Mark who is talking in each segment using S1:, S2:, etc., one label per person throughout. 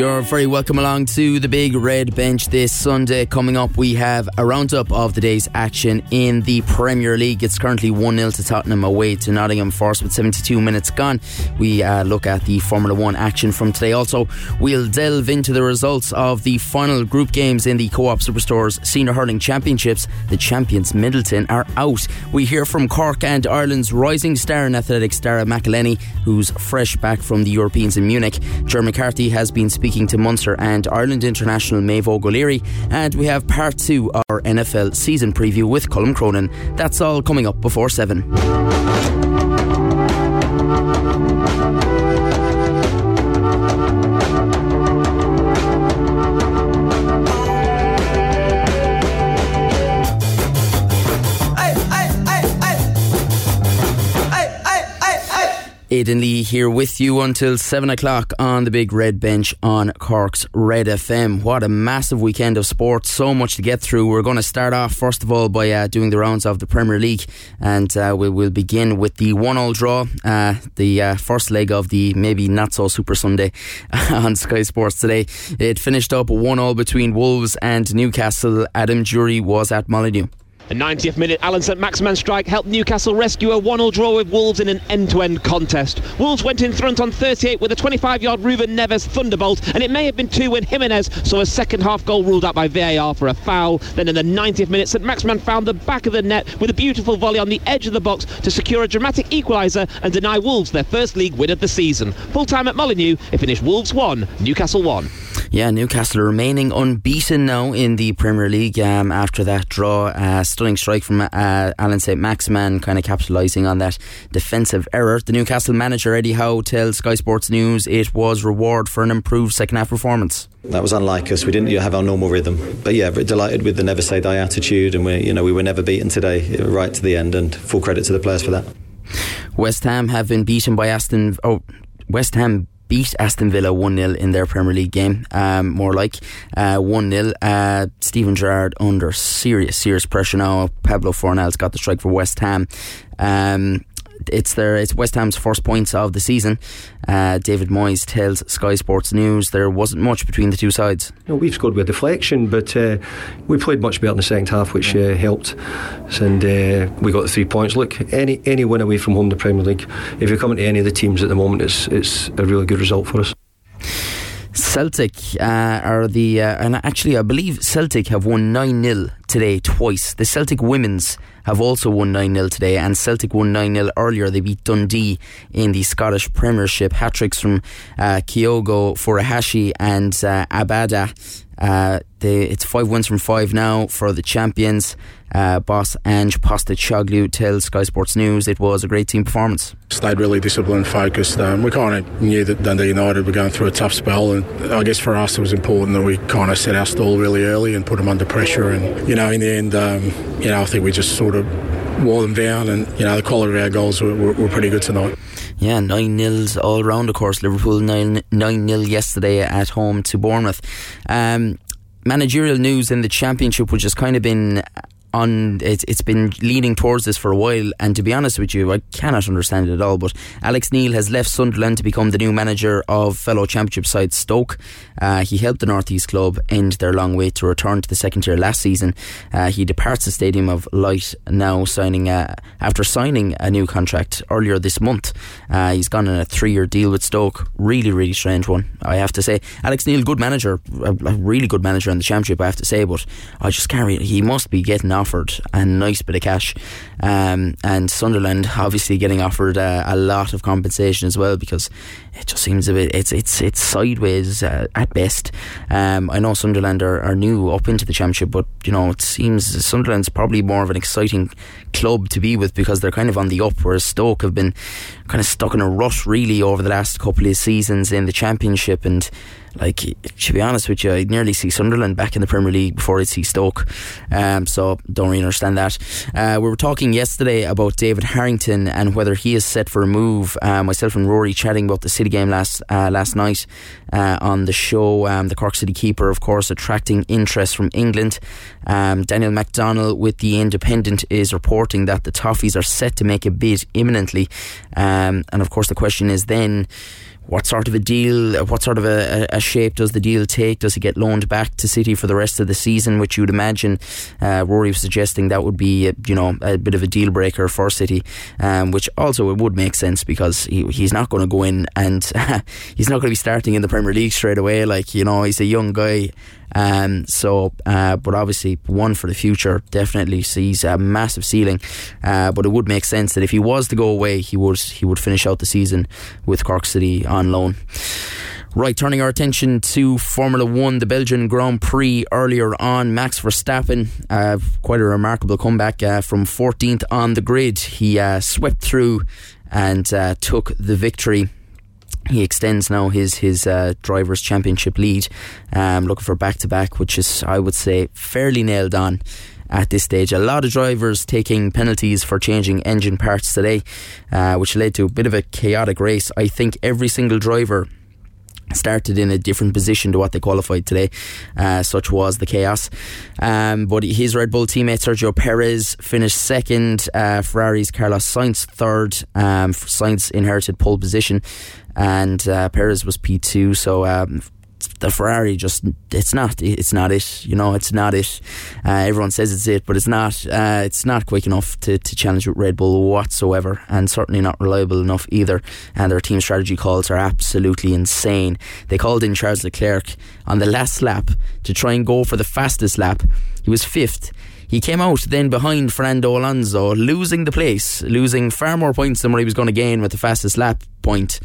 S1: You're very welcome along to the Big Red Bench this Sunday. Coming up, we have a roundup of the day's action in the Premier League. It's currently 1 0 to Tottenham away to Nottingham Forest with 72 minutes gone. We uh, look at the Formula One action from today. Also, we'll delve into the results of the final group games in the Co op Superstores Senior Hurling Championships. The champions, Midleton, are out. We hear from Cork and Ireland's rising star in athletics, Darragh McElhinney, who's fresh back from the Europeans in Munich. Ger McCarthy has been speaking speaking to Munster and Ireland international Maeve Og O'Leary. And we have part two of our NFL season preview with Colum Cronin. That's all coming up before seven. Aidan Lee here with you until 7 o'clock on the big red bench on Cork's Red FM. What a massive weekend of sport, so much to get through. We're going to start off, first of all, by uh, doing the rounds of the Premier League, and uh, we will begin with the one all draw, uh, the uh, first leg of the maybe not so super Sunday on Sky Sports today. It finished up 1 all between Wolves and Newcastle. Adam Jury was at Molyneux.
S2: The 90th minute, Allan St Maximin strike helped Newcastle rescue a 1 0 draw with Wolves in an end to end contest. Wolves went in front on 38 with a 25 yard Ruben Neves thunderbolt, and it may have been two when Jimenez saw a second half goal ruled out by VAR for a foul. Then in the 90th minute, St Maximin found the back of the net with a beautiful volley on the edge of the box to secure a dramatic equaliser and deny Wolves their first league win of the season. Full time at Molyneux, it finished Wolves 1, Newcastle 1.
S1: Yeah, Newcastle remaining unbeaten now in the Premier League um, after that draw. Uh, stunning strike from uh, Allan St Maximin, kind of capitalising on that defensive error. The Newcastle manager Eddie Howe tells Sky Sports News it was reward for an improved second half performance.
S3: That was unlike us. We didn't have our normal rhythm, but yeah, delighted with the never say die attitude, and we, you know, we were never beaten today, right to the end, and full credit to the players for that.
S1: West Ham have been beaten by Aston. Oh, West Ham beat Aston Villa 1 0 in their Premier League game, um, more like uh, 1 0. Uh, Steven Gerrard under serious, serious pressure now. Pablo Fornals got the strike for West Ham. Um, it's their it's West Ham's first points of the season. Uh, David Moyes tells Sky Sports News there wasn't much between the two sides.
S4: No, we've scored with deflection, but uh, we played much better in the second half, which uh, helped. And uh, we got the three points. Look, any any win away from home in the Premier League, if you're coming to any of the teams at the moment, it's it's a really good result for us.
S1: Celtic uh, are the, uh, and actually, I believe Celtic have won 9 0 today twice. The Celtic women's have also won 9 0 today, and Celtic won 9 0 earlier. They beat Dundee in the Scottish Premiership. Hat tricks from uh, Kyogo Furuhashi and uh, Abada. Uh, they, it's five wins from five now for the champions. Uh, boss Ange Postecoglou tells Sky Sports News it was a great team performance.
S5: Stayed really disciplined, focused. Um, we kind of knew that Dundee United were going through a tough spell, and I guess for us it was important that we kind of set our stall really early and put them under pressure. And you know, in the end, um, you know, I think we just sort of wore them down, and you know, the quality of our goals were, were, were pretty good tonight.
S1: Yeah, nine nils all round. Of course, Liverpool nine nine nil yesterday at home to Bournemouth. Um, managerial news in the championship, which has kind of been on it's it's been leaning towards this for a while. And to be honest with you I cannot understand it at all. But Alex Neil has left Sunderland to become the new manager of fellow championship side Stoke. Uh, he helped the North East club end their long wait to return to the second tier last season. Uh, he departs the Stadium of Light now signing a, after signing a new contract earlier this month. Uh, he's gone on a three year deal with Stoke. Really really strange one I have to say. Alex Neil good manager a, a really good manager in the championship I have to say. But I just can't really, he must be getting offered a nice bit of cash. Um, and Sunderland obviously getting offered uh, a lot of compensation as well because it just seems a bit it's it's it's sideways uh, at best. Um, I know Sunderland are, are new up into the championship, but you know it seems Sunderland's probably more of an exciting club to be with because they're kind of on the up, whereas Stoke have been kind of stuck in a rut really over the last couple of seasons in the championship and like to be honest with you, I'd nearly see Sunderland back in the Premier League before I'd see Stoke. Um, so don't really understand that. Uh, we were talking yesterday about David Harrington and whether he is set for a move. Uh, myself and Rory chatting about the City game last uh, last night uh, on the show. Um, the Cork City keeper, of course, attracting interest from England. Um, Daniel McDonnell with the Independent is reporting that the Toffees are set to make a bid imminently. Um, and of course, the question is then what sort of a deal, what sort of a, a, shape does the deal take? Does he get loaned back to City for the rest of the season? Which you'd imagine uh, Rory was suggesting that would be, uh, you know, a bit of a deal breaker for City, um, which also it would make sense because he, he's not going to go in and he's not going to be starting in the Premier League straight away. Like you know, he's a young guy. Um, so, uh, but obviously, one for the future definitely sees a massive ceiling. Uh, but it would make sense that if he was to go away, he would he would finish out the season with Cork City on loan. Right, turning our attention to Formula One, the Belgian Grand Prix earlier on. Max Verstappen, uh, quite a remarkable comeback uh, from 14th on the grid. He uh, swept through and uh, took the victory he extends now his his uh, drivers' championship lead, um, looking for back to back, which is I would say fairly nailed on at this stage. A lot of drivers taking penalties for changing engine parts today, uh, which led to a bit of a chaotic race. I think every single driver started in a different position to what they qualified today. Uh, such was the chaos. Um, but his Red Bull teammate Sergio Perez finished second. Uh, Ferrari's Carlos Sainz third. Um, Sainz inherited pole position and uh, Perez was P two. So um, the Ferrari just it's not it's not it. You know, it's not it. Uh, everyone says it's it, but it's not. Uh, it's not quick enough to, to challenge with Red Bull whatsoever, and certainly not reliable enough either. And their team strategy calls are absolutely insane. They called in Charles Leclerc on the last lap to try and go for the fastest lap. He was fifth. He came out then behind Fernando Alonso, losing the place, losing far more points than what he was going to gain with the fastest lap point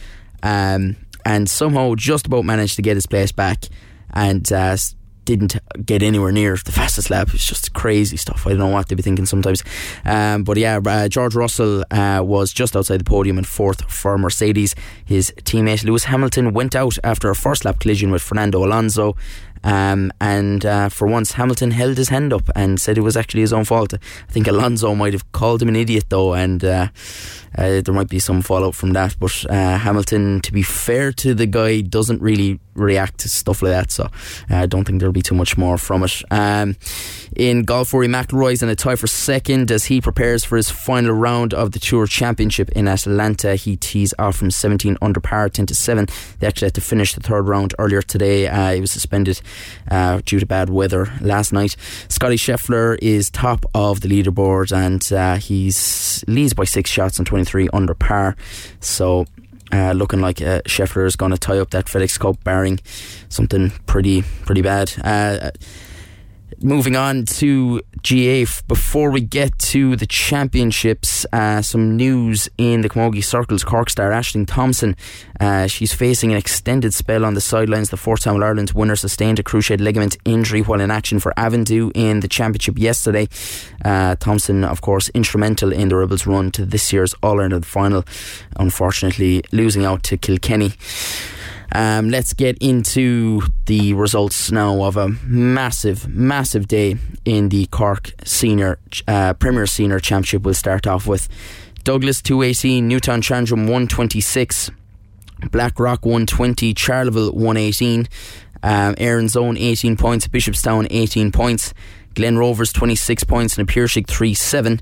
S1: um, and somehow just about managed to get his place back and uh, didn't get anywhere near the fastest lap. It's just crazy stuff. I don't know what they'd be thinking sometimes. Um, but yeah, uh, George Russell uh, was just outside the podium in fourth for Mercedes. His teammate Lewis Hamilton went out after a first lap collision with Fernando Alonso. Um, and uh, for once, Hamilton held his hand up and said it was actually his own fault. I think Alonso might have called him an idiot though, and uh, uh, there might be some fallout from that. But uh, Hamilton, to be fair to the guy, doesn't really react to stuff like that. So uh, I don't think there'll be too much more from it. Um, in golf, Rory McIlroy's in a tie for second as he prepares for his final round of the Tour Championship in Atlanta. He tees off from 17 under par, 10 to 7. They actually had to finish the third round earlier today. Uh, he was suspended uh, due to bad weather last night. Scotty Scheffler is top of the leaderboard and uh, he's leads by six shots and 23 under par. So uh, looking like uh, Scheffler is going to tie up that FedEx Cup, barring something pretty pretty bad. Uh, moving on to GA before we get to the championships uh, some news in the Camogie Circles. Cork star Ashling Thompson uh, she's facing an extended spell on the sidelines. The fourth time Ireland winner sustained a cruciate ligament injury while in action for Avondhu in the championship yesterday. Uh, Thompson of course instrumental in the Rebels run to this year's All-Ireland final unfortunately losing out to Kilkenny um, let's get into the results now of a massive, massive day in the Cork Senior uh, Premier Senior Championship. We'll start off with Douglas 218, Newtownshandrum 126, Blackrock 120, Charleville 118, um, Erin's Own 18 points, Bishopstown 18 points, Glen Rovers 26 points, and Piarsaigh 3 7.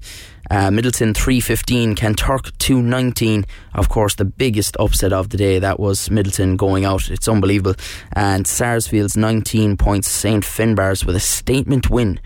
S1: Uh, Midleton 315, Kanturk 219. Of course, the biggest upset of the day that was Midleton going out. It's unbelievable. And Sarsfield's 19 points, St Finbarr's with a statement win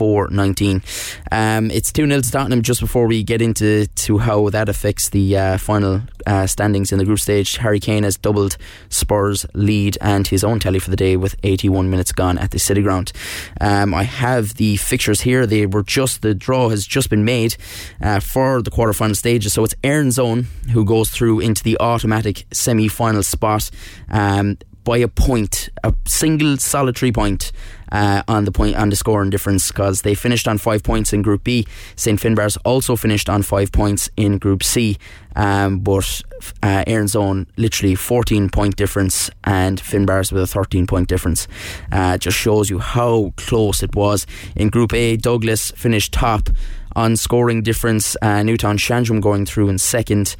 S1: 419. Um, it's 2 0 to Tottenham just before we get into to how that affects the uh, final uh, standings in the group stage. Harry Kane has doubled Spurs' lead and his own tally for the day with 81 minutes gone at the City Ground. Um, I have the fixtures here. They were just, the draw has just been made uh, for the quarter final stages. So it's Erin's Own who goes through into the automatic semi final spot. Um, by a point, a single solitary point uh, on the point on the scoring difference because they finished on five points in Group B. St Finbarr's also finished on five points in Group C, um, but uh, Erin's Own literally 14 point difference and Finbarr's with a 13 point difference. Uh, just shows you how close it was. In Group A, Douglas finished top on scoring difference. Uh, Newtownshandrum going through in second.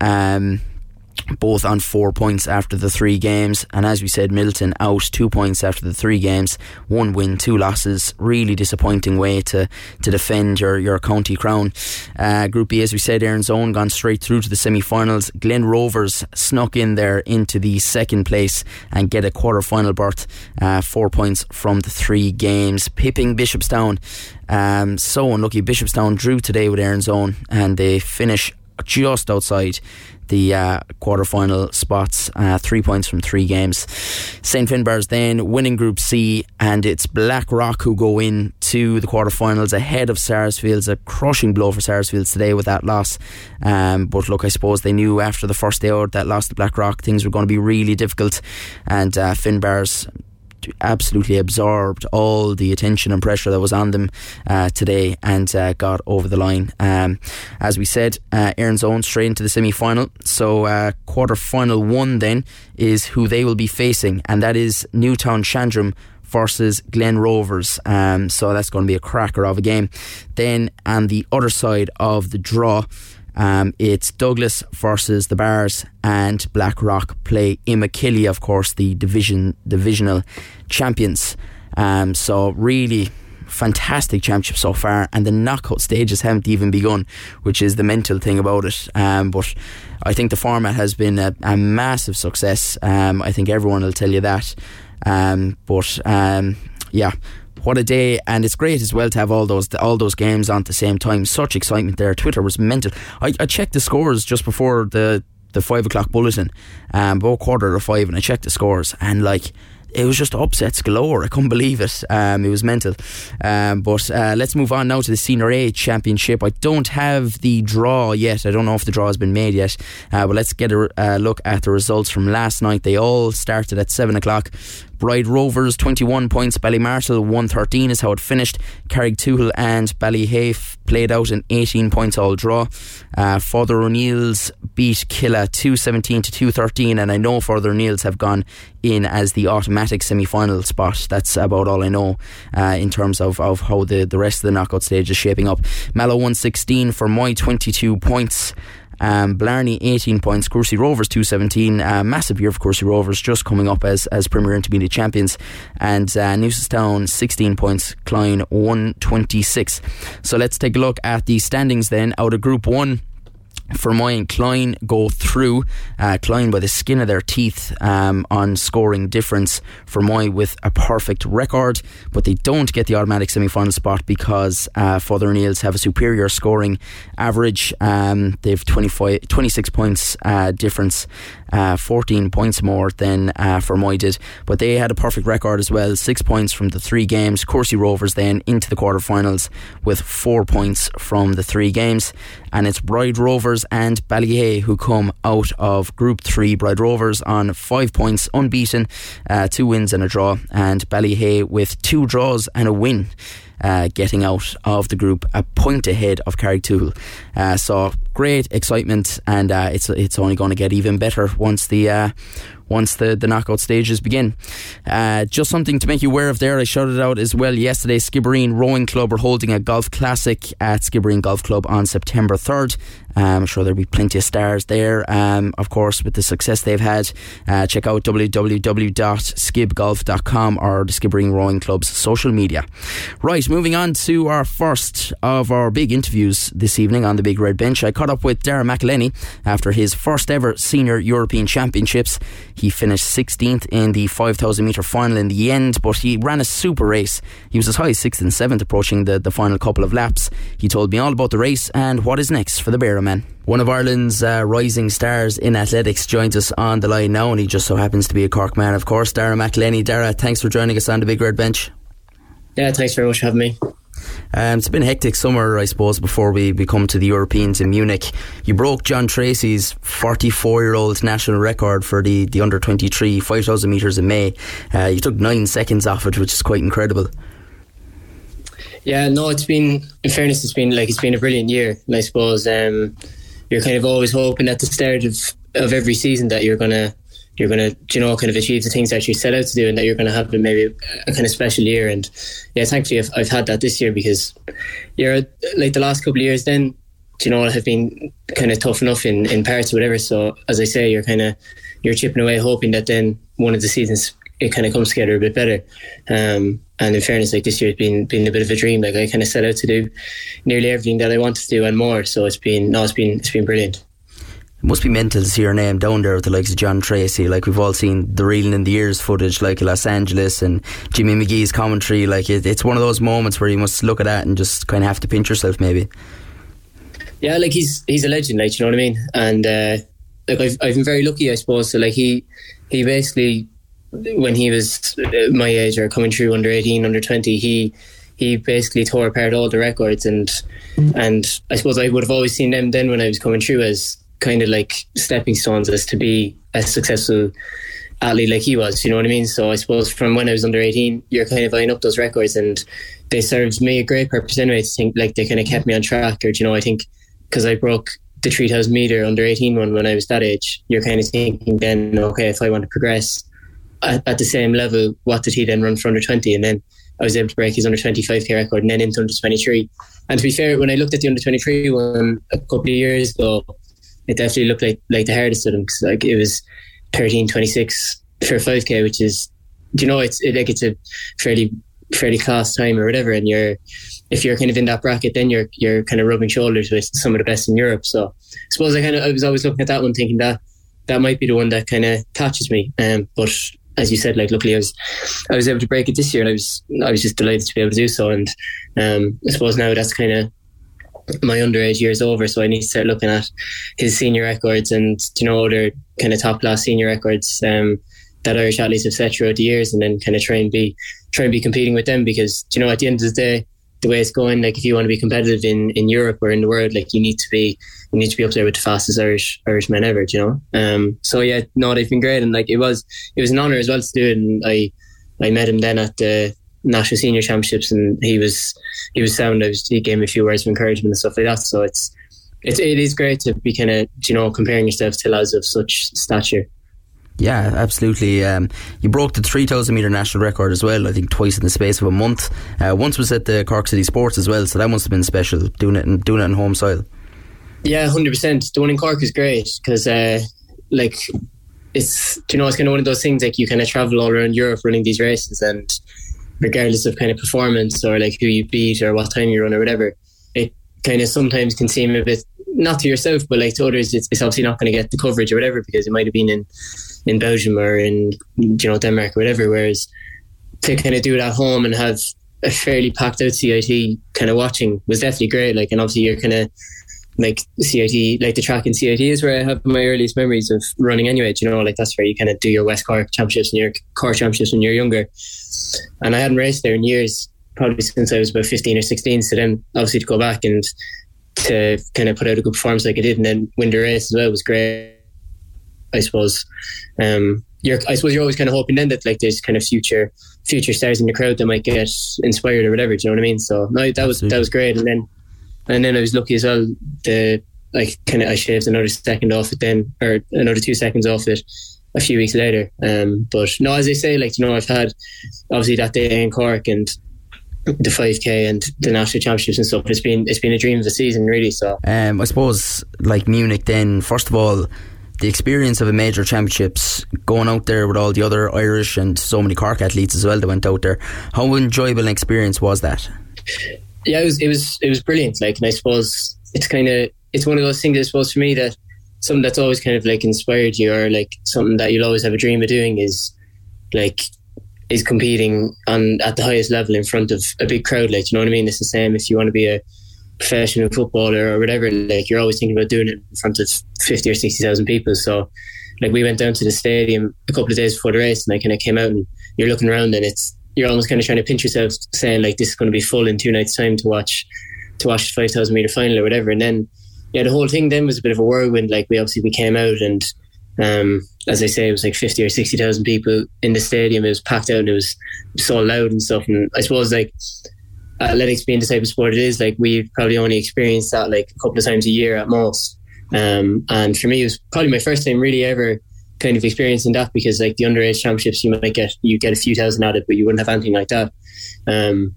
S1: Um, both on four points after the three games. And as we said, Midleton out two points after the three games, one win, two losses. Really disappointing way to, to defend your, your county crown. Uh, Group B, as we said, Erin's Own gone straight through to the semi finals. Glen Rovers snuck in there into the second place and get a quarter final berth, uh, four points from the three games. Pipping Bishopstown. Um, so unlucky. Bishopstown drew today with Erin's Own and they finish just outside the uh, quarter final spots, uh, three points from three games. St Finbarr's then winning Group C, and it's Blackrock who go in to the quarterfinals ahead of Sarsfields. A crushing blow for Sarsfields today with that loss. Um, but look, I suppose they knew after the first day out that loss to Blackrock things were going to be really difficult, and uh, Finbarrs absolutely absorbed all the attention and pressure that was on them uh, today and uh, got over the line. Um, as we said, uh, Erin's Own straight into the semi final. So, uh, quarter final one then is who they will be facing, and that is Newtownshandrum versus Glen Rovers. Um, so that's going to be a cracker of a game. Then on the other side of the draw, um, it's Douglas versus the Barrs and Blackrock play Imokilly, of course, the division divisional champions. Um, so really fantastic championship so far, and the knockout stages haven't even begun, which is the mental thing about it. Um, but I think the format has been a, a massive success. Um, I think everyone will tell you that. Um, but um, yeah, what a day! And it's great as well to have all those all those games on at the same time. Such excitement there. Twitter was mental. I, I checked the scores just before the the five o'clock bulletin, um, about quarter to five, and I checked the scores, and like it was just upsets galore. I couldn't believe it. Um, it was mental. Um, but uh, let's move on now to the Senior A Championship. I don't have the draw yet. I don't know if the draw has been made yet. Uh, but let's get a uh, look at the results from last night. They all started at 7 o'clock. Bride Rovers 21 points, Ballymartle 113 is how it finished. Carrigtwohill and Ballyhea played out an 18 points all draw. Uh, Father O'Neill's beat Killa 217 to 213, and I know Father O'Neill's have gone in as the automatic semi final spot. That's about all I know uh, in terms of, of how the, the rest of the knockout stage is shaping up. Mallow 116 Fermoy 22 points. Um, Blarney 18 points, Courcey Rovers 217. Uh, massive year for Courcey Rovers, just coming up as, as Premier Intermediate champions. And uh, Newcestown 16 points, Cloyne 126. So let's take a look at the standings then out of Group 1. Fermoy and Cloyne go through. Uh, Cloyne by the skin of their teeth um, on scoring difference. Fermoy with a perfect record, but they don't get the automatic semi final spot because uh, Father O'Neill's have a superior scoring average. Um, they have 25, 26 points uh, difference uh, 14 points more than uh, Fermoy did. But they had a perfect record as well, six points from the three games. Courcey Rovers then into the quarterfinals with four points from the three games. And it's Bride Rovers and Ballyhea who come out of Group 3. Bride Rovers on five points, unbeaten, uh, two wins and a draw. And Ballyhea with two draws and a win uh, getting out of the group a point ahead of Carrigtwohill. Uh, so great excitement, and uh, it's it's only going to get even better once the uh, once the, the knockout stages begin. Uh, just something to make you aware of there, I shouted out as well yesterday. Skibbereen Rowing Club are holding a golf classic at Skibbereen Golf Club on September 3rd. Um, I'm sure there'll be plenty of stars there. Um, of course, with the success they've had, uh, check out www.skibgolf.com or the Skibbereen Rowing Club's social media. Right, moving on to our first of our big interviews this evening on the Big Red Bench. I caught up with Darragh McElhinney after his first ever Senior European Championships. He finished 16th in the 5,000 metre final in the end, but he ran a super race. He was as high as 6th and 7th approaching the, the final couple of laps. He told me all about the race and what is next for the Barrowman. One of Ireland's uh, rising stars in athletics joins us on the line now, and he just so happens to be a Cork man, of course. Darragh McElhinney. Darragh, thanks for joining us on the Big Red Bench.
S6: Yeah, thanks very much for having me.
S1: Um, it's been a hectic summer, I suppose, before we, we come to the Europeans in Munich. You broke John Treacy's 44 year old national record for the, the under 23 5,000 metres in May. Uh, you took nine seconds off it, which is quite incredible.
S6: Yeah, no, it's been, in fairness, it's been like, it's been a brilliant year. I suppose um, you're kind of always hoping at the start of, of every season that you're going to you're going to, you know, kind of achieve the things that you set out to do and that you're going to have maybe a kind of special year. And yeah, thankfully I've, I've had that this year because you're like the last couple of years then, you know, have been kind of tough enough in, in parts or whatever. So as I say, you're kind of, you're chipping away hoping that then one of the seasons it kind of comes together a bit better. Um, and in fairness, like this year, it's been been a bit of a dream. Like I kind of set out to do nearly everything that I wanted to do and more. So it's been no, it's been it's been brilliant.
S1: It must be mental to see your name down there with the likes of John Treacy. Like we've all seen the reeling in the ears footage, like Los Angeles and Jimmy Magee's commentary. Like it, it's one of those moments where you must look at that and just kind of have to pinch yourself, maybe.
S6: Yeah, like he's he's a legend, like you know what I mean. And uh, like I've I've been very lucky, I suppose. So like he he basically when he was my age or coming through under eighteen, under twenty, he he basically tore apart all the records and and I suppose I would have always seen them then when I was coming through as kind of like stepping stones as to be a successful athlete like he was. You know what I mean? So I suppose from when I was under eighteen, you're kind of eyeing up those records, and they served me a great purpose anyway. To think like they kind of kept me on track, or you know, I think because I broke the three thousand meter under eighteen one when I was that age, you're kind of thinking then, okay, if I want to progress at, at the same level, what did he then run for under twenty? And then I was able to break his under 25k record and then into under 23. And to be fair, when I looked at the under 23 one a couple of years ago, it definitely looked like like the hardest of them because like it was 13 26 for 5k which is you know it's it, like it's a fairly fairly class time or whatever. And you're if you're kind of in that bracket then you're you're kind of rubbing shoulders with some of the best in Europe. So I suppose I kind of I was always looking at that one thinking that that might be the one that kind of catches me. Um, but as you said like luckily I was I was able to break it this year and I was I was just delighted to be able to do so. And um, I suppose now that's kind of my underage years over, so I need to start looking at his senior records and you know other kind of top class senior records um, that Irish athletes have set throughout the years, and then kind of try and be try and be competing with them because you know at the end of the day, the way it's going, like if you want to be competitive in, in Europe or in the world, like you need to be you need to be up there with the fastest Irish Irish men ever, you know. Um, so yeah, no, they've been great, and like it was it was an honor as well to do it, and I I met him then at the national senior championships, and he was he was sound. Was, he gave me a few words of encouragement and stuff like that. So it's it's it is great to be kind of you know comparing yourself to lads of such stature.
S1: Yeah, absolutely. Um, you broke the 3,000 metre national record as well, I think twice in the space of a month. Uh, once was at the Cork City Sports as well, so that must have been special, doing it in, doing it on home soil.
S6: Yeah, 100%. The one in Cork is great because, uh, like, it's, you know, it's kind of one of those things like you kind of travel all around Europe running these races and regardless of kind of performance or like who you beat or what time you run or whatever, it kind of sometimes can seem a bit not to yourself, but like to others, it's, it's obviously not going to get the coverage or whatever because it might have been in in Belgium or in you know Denmark or whatever. Whereas to kind of do it at home and have a fairly packed out CIT kind of watching was definitely great. Like, and obviously you're kind of like CIT, like the track in CIT is where I have my earliest memories of running anyway. Do you know, like that's where you kind of do your West Cork championships and your Cork championships when you're younger. And I hadn't raced there in years, probably since I was about 15 or 16. So then obviously to go back and to kind of put out a good performance like I did and then win the race as well was great. I suppose. Um, you're, I suppose you're always kind of hoping then that like there's kind of future future stars in the crowd that might get inspired or whatever. Do you know what I mean? So no, that was that was great. And then and then I was lucky as well. The like kind of I shaved another second off it then, or another two seconds off it a few weeks later. Um, but no, as I say, like you know, I've had obviously that day in Cork and the 5k and the national championships and stuff. It's been it's been a dream of the season, really. So
S1: um, I suppose like Munich. Then first of all. The experience of a major championships, going out there with all the other Irish and so many Cork athletes as well that went out there. How enjoyable an experience was that?
S6: Yeah, it was. It was. It was brilliant. Like, and I suppose it's kind of it's one of those things. I suppose for me that something that's always kind of like inspired you or like something that you'll always have a dream of doing is like is competing on at the highest level in front of a big crowd like you know what I mean it's the same if you want to be a professional footballer or whatever like you're always thinking about doing it in front of 50 or 60,000 people so like we went down to the stadium a couple of days before the race and I kind of came out and you're looking around and it's you're almost kind of trying to pinch yourself, saying like this is going to be full in two nights' time to watch to watch the five thousand meter final or whatever. And then yeah, the whole thing then was a bit of a whirlwind. Like we obviously we came out and um, as I say, it was like fifty or sixty thousand people in the stadium. It was packed out and it was so loud and stuff. And I suppose like athletics being the type of sport it is, like we probably only experienced that like a couple of times a year at most. Um, and for me, it was probably my first time really ever kind of experiencing that because like the underage championships, you might get you get a few thousand at it, but you wouldn't have anything like that. Um,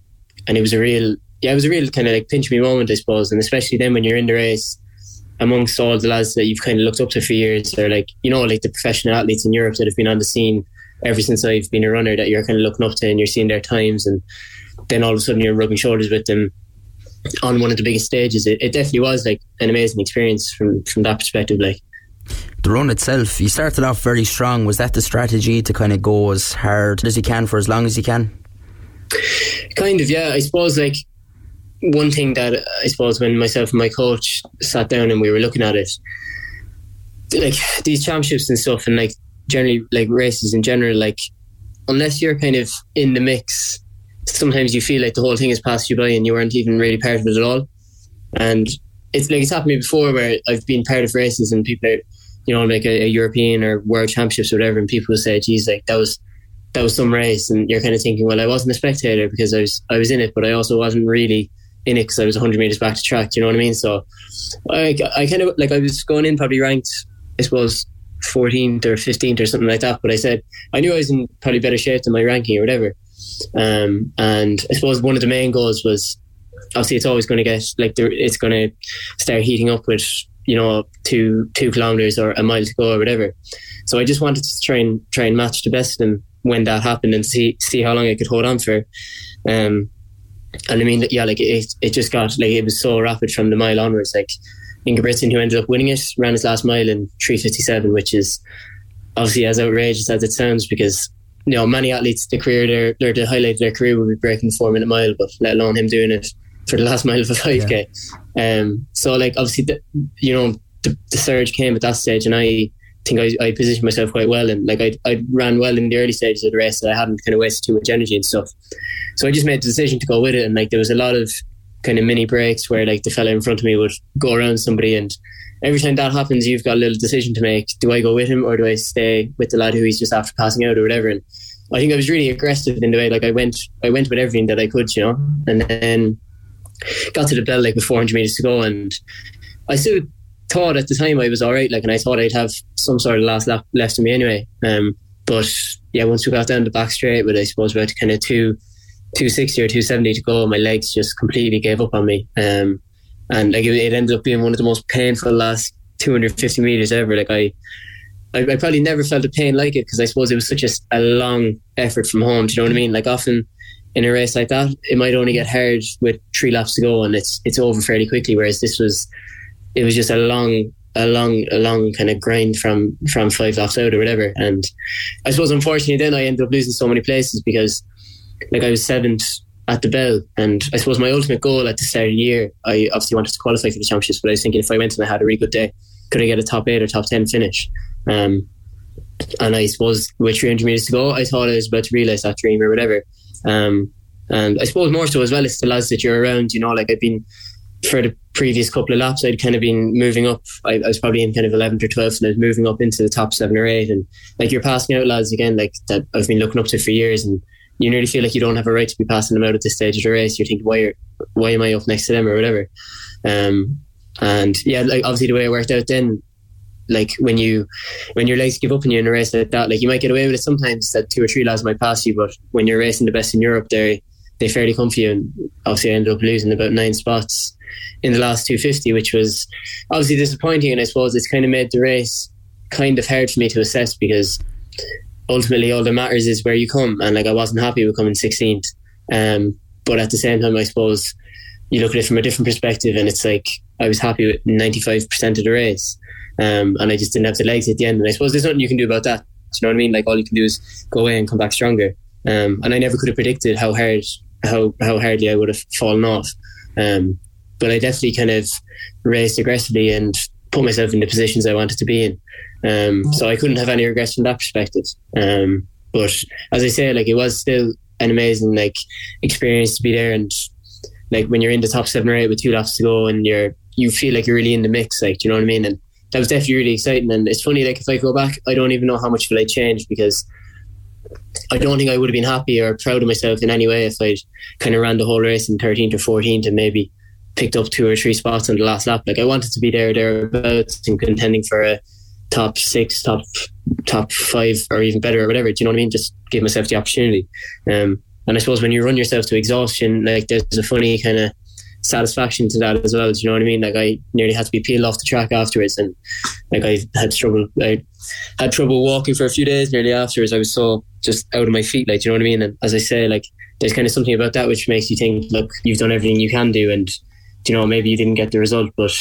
S6: and it was a real, yeah, it was a real kind of like pinch me moment, I suppose. And especially then when you're in the race amongst all the lads that you've kind of looked up to for years, or like you know, like the professional athletes in Europe that have been on the scene ever since I've been a runner that you're kind of looking up to and you're seeing their times and then all of a sudden you're rubbing shoulders with them on one of the biggest stages. It, it definitely was like an amazing experience from from that perspective. Like
S1: the run itself, you started off very strong. Was that the strategy to kind of go as hard as you can for as long as you can?
S6: Kind of, yeah. I suppose like one thing that I suppose when myself and my coach sat down and we were looking at it, like these championships and stuff, and like generally like races in general, like unless you're kind of in the mix sometimes you feel like the whole thing has passed you by and you weren't even really part of it at all. And it's like it's happened to me before where I've been part of races and people are, you know, like a, a European or World Championships or whatever, and people say, "Geez, like that was that was some race," and you're kind of thinking, "Well, I wasn't a spectator because I was I was in it, but I also wasn't really in it because I was 100 meters back to track." You know what I mean? So, I I kind of like I was going in probably ranked, I suppose. 14th or 15th or something like that, but I said I knew I was in probably better shape than my ranking or whatever. Um, and I suppose one of the main goals was obviously it's always going to get like it's going to start heating up with you know two two kilometers or a mile to go or whatever. So I just wanted to try and try and match the best of them when that happened and see see how long I could hold on for. Um, and I mean, yeah, like it, it just got like it was so rapid from the mile onwards. Like Ingebrigtsen, who ended up winning it, ran his last mile in three fifty seven, which is obviously as outrageous as it sounds because you know, many athletes, the career, their, their, the highlight of their career will be breaking the four minute mile, but let alone him doing it for the last mile of a 5k. Yeah. Um, so, like, obviously, the, you know, the, the, surge came at that stage, and I think I, I positioned myself quite well. And, like, I, I ran well in the early stages of the race, so I hadn't kind of wasted too much energy and stuff. So, I just made the decision to go with it. And, like, there was a lot of kind of mini breaks where, like, the fella in front of me would go around somebody and every time that happens, you've got a little decision to make. Do I go with him or do I stay with the lad who he's just after passing out or whatever? And I think I was really aggressive in the way, like I went, I went with everything that I could, you know, and then got to the bell like with 400 meters to go, and I still thought at the time I was all right, like, and I thought I'd have some sort of last lap left of me anyway. Um, but yeah, once we got down the back straight with, I suppose, about kind of two, 260 or 270 to go, my legs just completely gave up on me. Um, and like it, it ended up being one of the most painful last 250 meters ever. Like I, I, I probably never felt a pain like it because I suppose it was such a, a long effort from home. Do you know what I mean? Like often in a race like that, it might only get hard with three laps to go and it's it's over fairly quickly. Whereas this was, it was just a long, a long, a long kind of grind from from five laps out or whatever. And I suppose unfortunately then I ended up losing so many places because like I was seventh at the bell. And I suppose my ultimate goal at the start of the year, I obviously wanted to qualify for the championships, but I was thinking if I went and I had a really good day, could I get a top eight or top 10 finish? Um, and I suppose with 300 meters to go, I thought I was about to realise that dream or whatever. Um, and I suppose more so as well, it's the lads that you're around, you know, like I've been for the previous couple of laps, I'd kind of been moving up. I, I was probably in kind of 11th or 12th, and I was moving up into the top seven or eight. And like you're passing out lads again, like that I've been looking up to for years. And you nearly feel like you don't have a right to be passing them out at this stage of the race. You're thinking, why, are, why am I up next to them or whatever? Um, and yeah, like obviously the way it worked out then, like when you when your legs give up and you're in a race like that, like you might get away with it sometimes that two or three lads might pass you, but when you're racing the best in Europe, they they fairly come for you. And obviously, I ended up losing about nine spots in the last 250, which was obviously disappointing. And I suppose it's kind of made the race kind of hard for me to assess because ultimately all that matters is where you come. And like I wasn't happy with coming 16th, um, but at the same time, I suppose you look at it from a different perspective, and it's like I was happy with 95% of the race. Um, and I just didn't have the legs at the end. And I suppose there's nothing you can do about that. You know what I mean? Like all you can do is go away and come back stronger. Um, and I never could have predicted how hard how how hardly I would have fallen off. Um, but I definitely kind of raced aggressively and put myself in the positions I wanted to be in. Um, so I couldn't have any regrets from that perspective. Um, but as I say, like it was still an amazing like experience to be there and like when you're in the top seven or eight with two laps to go and you're you feel like you're really in the mix like do you know what I mean and that was definitely really exciting and it's funny like if I go back I don't even know how much will I change because I don't think I would have been happy or proud of myself in any way if I'd kind of ran the whole race in 13th or 14th and maybe picked up two or three spots on the last lap. Like I wanted to be there, thereabouts, and contending for a top six, top top five, or even better, or whatever. Do you know what I mean? Just give myself the opportunity. Um, and I suppose when you run yourself to exhaustion, like there's a funny kind of satisfaction to that as well. Do you know what I mean? Like I nearly had to be peeled off the track afterwards, and like I had trouble. I had trouble walking for a few days nearly afterwards. I was so just out of my feet. Like, do you know what I mean? And as I say, like there's kind of something about that which makes you think, look, you've done everything you can do, and you know maybe you didn't get the result, but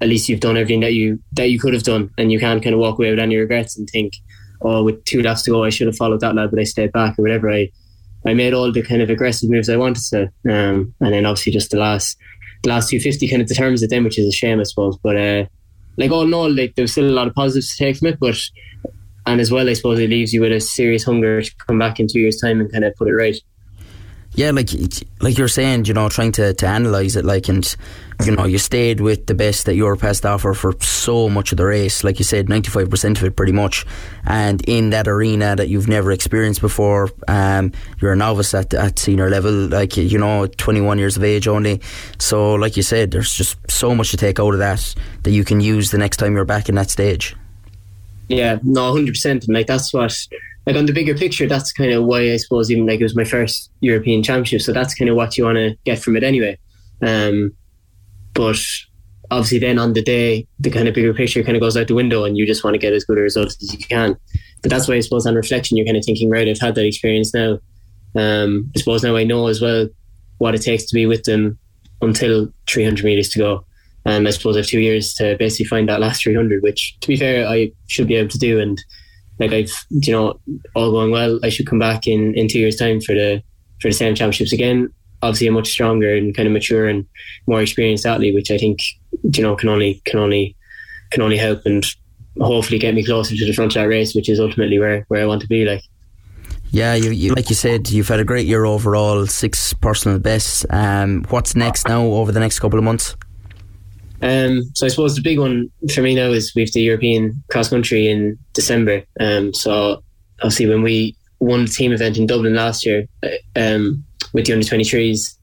S6: at least you've done everything that you that you could have done, and you can kind of walk away with any regrets and think, oh, with two laps to go, I should have followed that lad, but I stayed back or whatever. I I made all the kind of aggressive moves I wanted to, um, and then obviously just the last the last 250 kind of determines it then, which is a shame, I suppose. But uh, like all in all, like there was still a lot of positives to take from it, but and as well, I suppose it leaves you with a serious hunger to come back in two years' time and kind of put it right
S1: yeah, like like you're saying, you know, trying to, to analyse it, like, and you know, you stayed with the best that Europe has to offer for so much of the race, like you said, ninety five percent of it, pretty much, and in that arena that you've never experienced before. Um, you're a novice at at senior level, like you know, twenty one years of age only. So, like you said, there's just so much to take out of that that you can use the next time you're back in that stage.
S6: Yeah, no, hundred percent, and like that's what like on the bigger picture, that's kind of why I suppose even like it was my first European Championship, so that's kind of what you want to get from it anyway. Um, but obviously, then on the day, the kind of bigger picture kind of goes out the window, and you just want to get as good a result as you can. But that's why I suppose on reflection, you're kind of thinking, right, I've had that experience now. Um, I suppose now I know as well what it takes to be with them until 300 meters to go. And I suppose I have two years to basically find that last 300, which, to be fair, I should be able to do. And like I've you know all going well, I should come back in in two years' time for the for the same championships again. Obviously, a much stronger and kind of mature and more experienced athlete, which I think you know can only can only can only help and hopefully get me closer to the front of that race, which is ultimately where where I want to be. Like.
S1: Yeah, you, you, like you said, you've had a great year overall, six personal bests. Um, what's next now over the next couple of months?
S6: Um, so I suppose the big one for me now is we have the European cross country in December. Um, so obviously when we won the team event in Dublin last year uh, um, with the under 23s,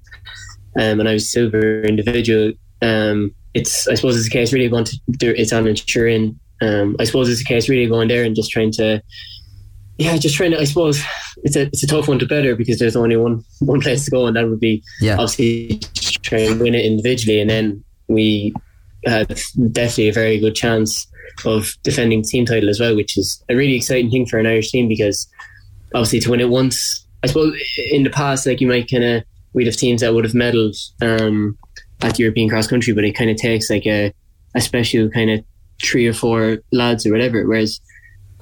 S6: um, and I was silver individual. Um, it's I suppose it's a case really going to do it's on in Um, I suppose it's a case really going there and just trying to yeah, just trying to. I suppose it's a it's a tough one to better because there's only one one place to go, and that would be yeah. obviously try and win it individually, and then we had definitely a very good chance of defending team title as well, which is a really exciting thing for an Irish team because obviously to win it once, I suppose in the past, like you might kind of, we'd have teams that would have medalled um, at European cross country, but it kind of takes like a, a special kind of three or four lads or whatever. Whereas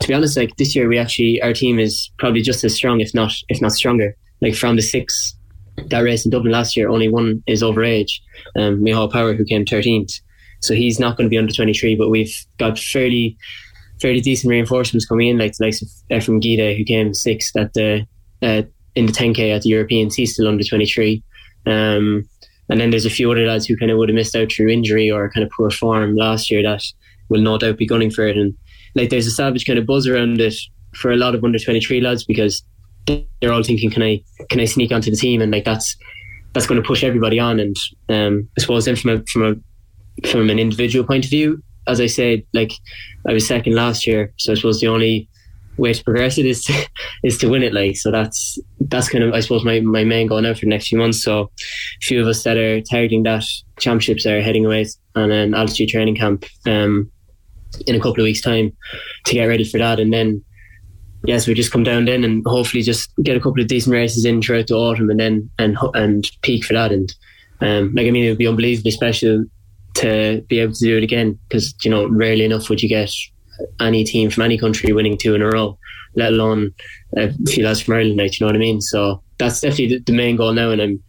S6: to be honest, like this year, we actually, our team is probably just as strong, if not, if not stronger. Like from the six that race in Dublin last year, only one is over age, um, Micheál Power, who came 13th. So he's not going to be under 23, but we've got fairly fairly decent reinforcements coming in, like the likes of Efrem Gidey, who came sixth at the uh, in the 10k at the Europeans. He's still under 23. Um, and then there's a few other lads who kind of would have missed out through injury or kind of poor form last year that will no doubt be gunning for it. And like there's a savage kind of buzz around it for a lot of under 23 lads because they're all thinking, can I can I sneak onto the team? And like that's that's going to push everybody on. And um, I suppose then from a from a from an individual point of view, as I said, like I was second last year, so I suppose the only way to progress it is to, is to win it. Like so, that's that's kind of I suppose my, my main goal now for the next few months. So, a few of us that are targeting that championships are heading away on an altitude training camp um, in a couple of weeks' time to get ready for that, and then yes, we just come down then and hopefully just get a couple of decent races in throughout the autumn, and then and and peak for that. And um, like I mean, it would be unbelievably special to be able to do it again because you know rarely enough would you get any team from any country winning two in a row, let alone a few lads from Ireland. Like, you know what I mean? So that's definitely the, the main goal now, and I'm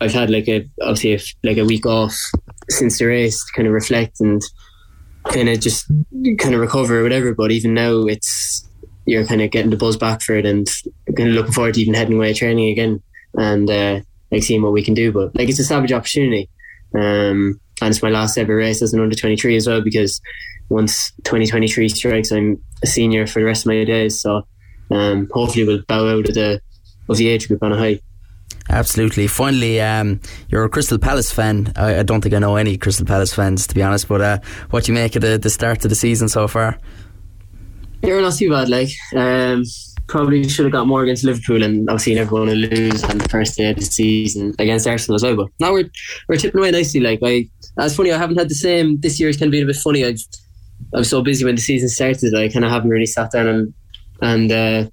S6: I've had like a obviously a, like a week off since the race to kind of reflect and kind of just kind of recover or whatever. But even now, it's you're kind of getting the buzz back for it, and kind of looking forward to even heading away training again and uh, like seeing what we can do. But like it's a savage opportunity, um, and it's my last ever race as an under twenty three as well because once twenty twenty three strikes, I'm a senior for the rest of my days. So um, hopefully we'll bow out of the of the age group on a high.
S1: Absolutely. Finally, um, you're a Crystal Palace fan. I, I, don't think I know any Crystal Palace fans, to be honest. But uh, what do you make of the, the start of the season so far?
S6: They're not too bad. Like um, probably should have got more against Liverpool, and I've seen everyone lose on the first day of the season against Arsenal as well. But now we're we're tipping away nicely. Like I, that's funny. I haven't had the same. This year's kind of been a bit funny. I've I was so busy when the season started. I kind of haven't really sat down and and uh,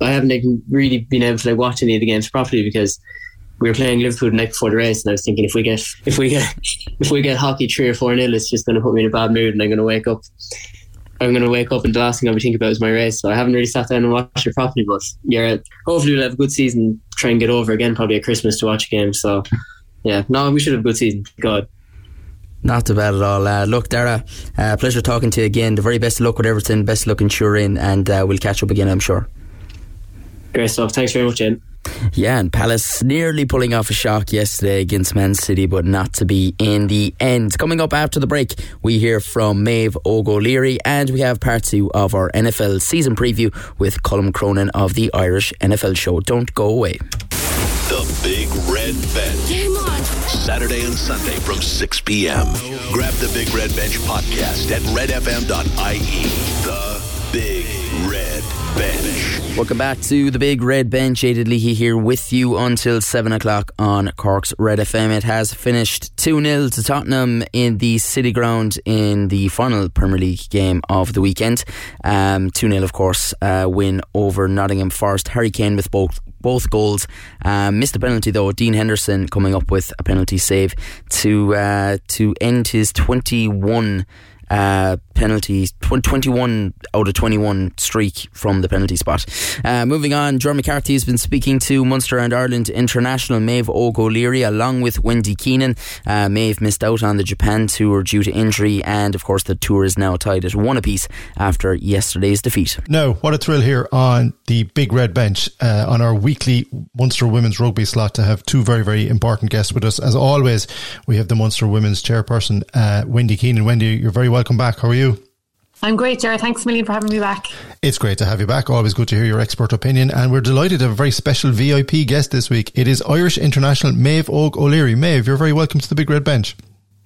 S6: I haven't even really been able to like watch any of the games properly because we were playing Liverpool the night before the race, and I was thinking if we get if we get if we get hockey three or four nil, it's just going to put me in a bad mood, and I'm going to wake up. I'm going to wake up and the last thing I'll be thinking about is my race. So I haven't really sat down and watched it properly, but yeah, hopefully we'll have a good season. Try and get over again, probably at Christmas to watch a game. So yeah, no, we should have a good season. God.
S1: Not too bad at all. Uh, look, Darragh, uh, pleasure talking to you again. The very best of luck with everything. Best of luck in Turin, and uh, we'll catch up again, I'm sure.
S6: Great stuff. Thanks very much, Ian.
S1: Yeah, and Palace nearly pulling off a shock yesterday against Man City, but not to be in the end. Coming up after the break, we hear from Maeve O'Leary, and we have part two of our NFL season preview with Colum Cronin of the Irish NFL Show. Don't go away.
S7: The Big Red Bench. Saturday and Sunday from 6 p.m. Grab the Big Red Bench podcast at redfm.ie. The Big Bench.
S1: Welcome back to the Big Red Bench. Aidan Leahy here with you until 7 o'clock on Cork's Red FM. It has finished 2 0 to Tottenham in the City Ground in the final Premier League game of the weekend. Um, 2 0, of course, uh, win over Nottingham Forest. Harry Kane with both both goals. Um, missed penalty though. Dean Henderson coming up with a penalty save to uh, to end his 21 uh, penalties, 21 out of 21 streak from the penalty spot. Uh, moving on, John McCarthy has been speaking to Munster and Ireland international Maeve O'Leary along with Wendy Keenan. Uh, Maeve missed out on the Japan tour due to injury, and of course, the tour is now tied at one apiece after yesterday's defeat.
S8: Now, what a thrill here on the Big Red Bench uh, on our weekly Munster Women's Rugby slot to have two very, very important guests with us. As always, we have the Munster Women's Chairperson, uh, Wendy Keenan. Wendy, you're very welcome back. How are you?
S9: I'm great, Jared. Thanks a million for having me back.
S8: It's great to have you back. Always good to hear your expert opinion. And we're delighted to have a very special VIP guest this week. It is Irish international Maeve O'Leary. Maeve, you're very welcome to the Big Red Bench.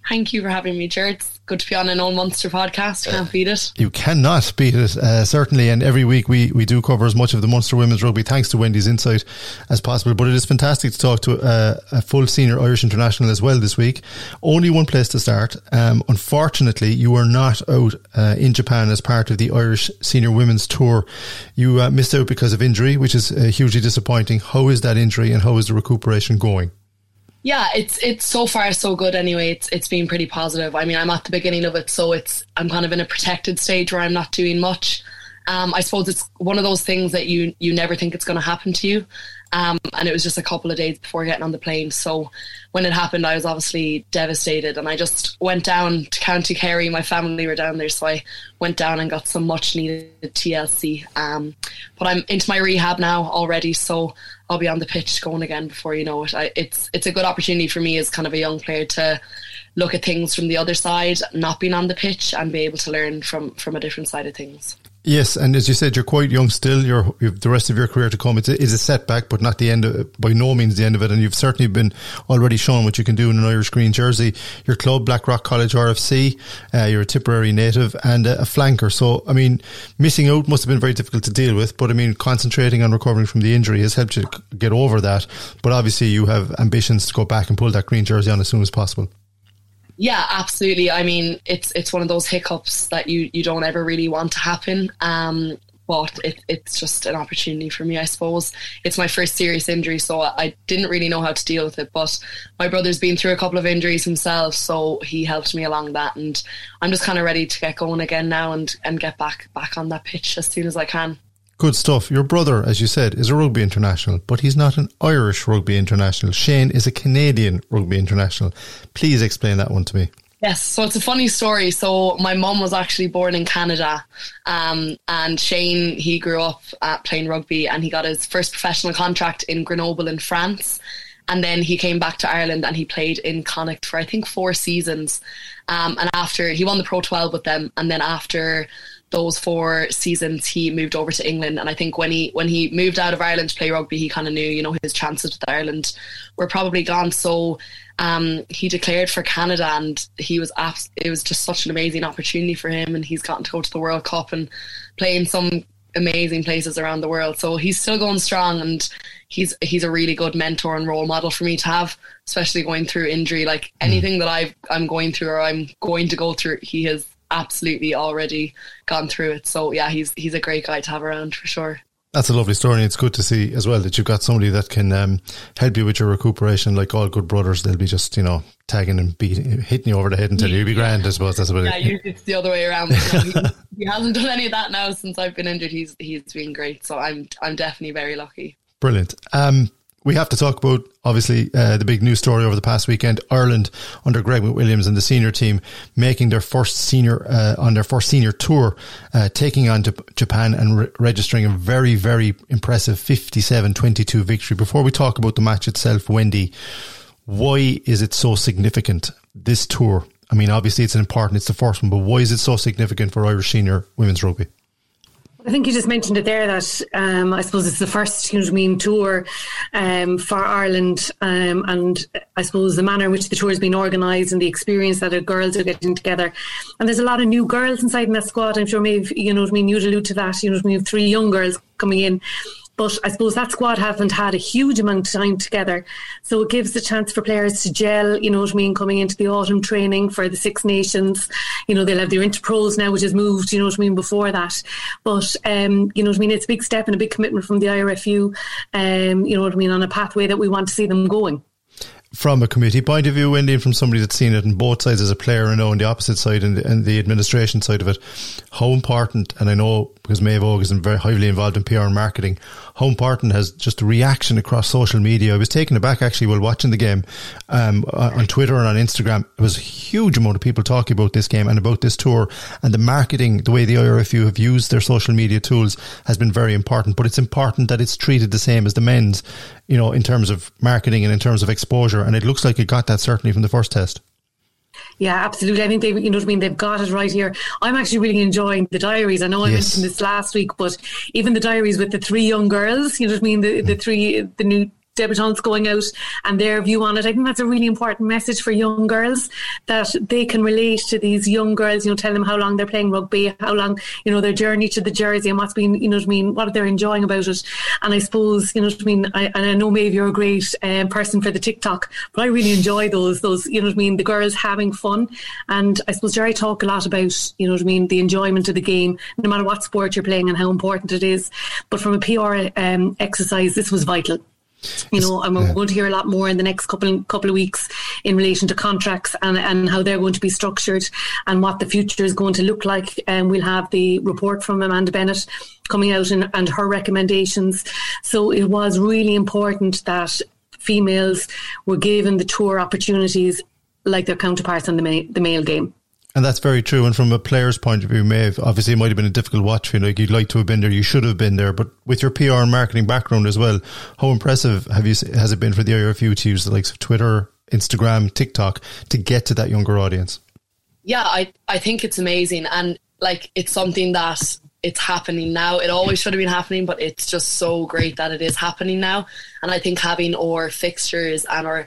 S9: Thank you for having me, Jared. It's good to be on an old Munster podcast. Can't beat it.
S8: You cannot beat it, uh, certainly. And every week we, we do cover as much of the Munster women's rugby, thanks to Wendy's insight, as possible. But it is fantastic to talk to uh, a full senior Irish international as well this week. Only one place to start. Um, unfortunately, you were not out uh, in Japan as part of the Irish senior women's tour. You uh, missed out because of injury, which is uh, hugely disappointing. How is that injury and how is the recuperation going?
S9: Yeah, it's it's so far so good anyway. It's it's been pretty positive. I mean, I'm at the beginning of it, so it's I'm kind of in a protected stage where I'm not doing much. Um, I suppose it's one of those things that you you never think it's going to happen to you. Um, and it was just a couple of days before getting on the plane. So when it happened, I was obviously devastated, and I just went down to County Kerry. My family were down there, so I went down and got some much needed TLC. Um, but I'm into my rehab now already, so I'll be on the pitch going again before you know it. I, it's it's a good opportunity for me as kind of a young player to look at things from the other side, not being on the pitch, and be able to learn from from a different side of things.
S8: Yes, and as you said, you're quite young still. You're, you have the rest of your career to come. It's a, it's a setback, but not the end. Of, by no means the end of it. And you've certainly been already shown what you can do in an Irish green jersey. Your club, Blackrock College RFC. Uh, you're a Tipperary native and a, a, flanker. So, I mean, missing out must have been very difficult to deal with. But I mean, concentrating on recovering from the injury has helped you get over that. But obviously, you have ambitions to go back and pull that green jersey on as soon as possible.
S9: Yeah, absolutely. I mean, it's it's one of those hiccups that you you don't ever really want to happen. Um, but it, it's just an opportunity for me, I suppose. It's my first serious injury, so I didn't really know how to deal with it. But my brother's been through a couple of injuries himself, so he helped me along that, and I'm just kind of ready to get going again now and and get back back on that pitch as soon as I can.
S8: Good stuff. Your brother, as you said, is a rugby international, but he's not an Irish rugby international. Shane is a Canadian rugby international. Please explain that one to me.
S9: Yes, so it's a funny story. So my mum was actually born in Canada, um, and Shane he grew up uh, playing rugby, and he got his first professional contract in Grenoble in France, and then he came back to Ireland and he played in Connacht for I think four seasons, um, and after he won the Pro 12 with them, and then after those four seasons he moved over to England. And I think when he when he moved out of Ireland to play rugby he kind of knew you know his chances with Ireland were probably gone. So um, he declared for Canada and he was abs- it was just such an amazing opportunity for him. And he's gotten to go to the World Cup and play in some amazing places around the world. So he's still going strong and he's he's a really good mentor and role model for me to have especially going through injury. Like anything that I've I'm going through or I'm going to go through he has absolutely already gone through it. So yeah, he's he's a great guy to have around for sure.
S8: That's a lovely story. And it's good to see as well that you've got somebody that can um, help you with your recuperation. Like all good brothers, they'll be just, you know, tagging and beating, hitting you over the head until you'll be grand, I suppose. That's about
S9: yeah,
S8: it.
S9: usually it's the other way around. You he, he, hasn't done any of that now since I've been injured. He's he's been great. So I'm I'm definitely very lucky.
S8: Brilliant. Um, we have to talk about obviously uh, the big news story over the past weekend. Ireland under Greg McWilliams and the senior team making their first senior uh, on their first senior tour, uh, taking on Japan and re- registering a very very impressive 57-22 victory. Before we talk about the match itself, Wendy, why is it so significant this tour? I mean, obviously it's an important, it's the first one, but why is it so significant for Irish senior women's rugby?
S10: I think you just mentioned it there that um, I suppose it's the first, you know mean, tour um, for Ireland, um, and I suppose the manner in which the tour has been organised and the experience that the girls are getting together. And there's a lot of new girls inside in that squad. I'm sure maybe you know what I mean. You'd allude to that. You know what I mean. Three young girls coming in, but I suppose that squad haven't had a huge amount of time together. So it gives the chance for players to gel, you know what I mean, coming into the autumn training for the Six Nations. You know, they'll have their interpros now, which has moved, you know what I mean, before that. But, um, you know what I mean, it's a big step and a big commitment from the IRFU, um, you know what I mean, on a pathway that we want to see them going
S8: from a committee point of view, Wendy, and from somebody that's seen it on both sides as a player and on the opposite side and the, and the administration side of it, how important, and I know because Maeve Og is very heavily involved in PR and marketing, how important has just the reaction across social media. I was taken aback actually while watching the game um, on Twitter and on Instagram. It was a huge amount of people talking about this game and about this tour and the marketing, the way the IRFU have used their social media tools has been very important. But it's important that it's treated the same as the men's, you know, in terms of marketing and in terms of exposure. And it looks like it got that certainly from the first test.
S10: Yeah, absolutely. I think they, you know what I mean. They've got it right here. I'm actually really enjoying the diaries. I know I yes. mentioned this last week, but even the diaries with the three young girls, you know what I mean. The the mm. three the new debutantes going out and their view on it. I think that's a really important message for young girls that they can relate to these young girls, you know, tell them how long they're playing rugby, how long, you know, their journey to the jersey and what's been, you know what I mean, what they're enjoying about it. And I suppose, you know what I mean, I, and I know maybe you're a great um, person for the TikTok, but I really enjoy those, those, you know what I mean, the girls having fun. And I suppose Jerry talk a lot about, you know what I mean, the enjoyment of the game, no matter what sport you're playing and how important it is. But from a PR um, exercise, this was vital. You know, and we're yeah. going to hear a lot more in the next couple couple of weeks in relation to contracts and, and how they're going to be structured and what the future is going to look like. And we'll have the report from Amanda Bennett coming out and, and her recommendations. So it was really important that females were given the tour opportunities like their counterparts in the, ma- the male game.
S8: And that's very true. And from a player's point of view, Maeve, obviously it might have been a difficult watch you. Like you'd like to have been there, you should have been there. But with your PR and marketing background as well, how impressive have you has it been for the IRFU to use the likes of Twitter, Instagram, TikTok to get to that younger audience?
S9: Yeah, I I think it's amazing, and like it's something that it's happening now. It always should have been happening, but it's just so great that it is happening now. And I think having our fixtures and our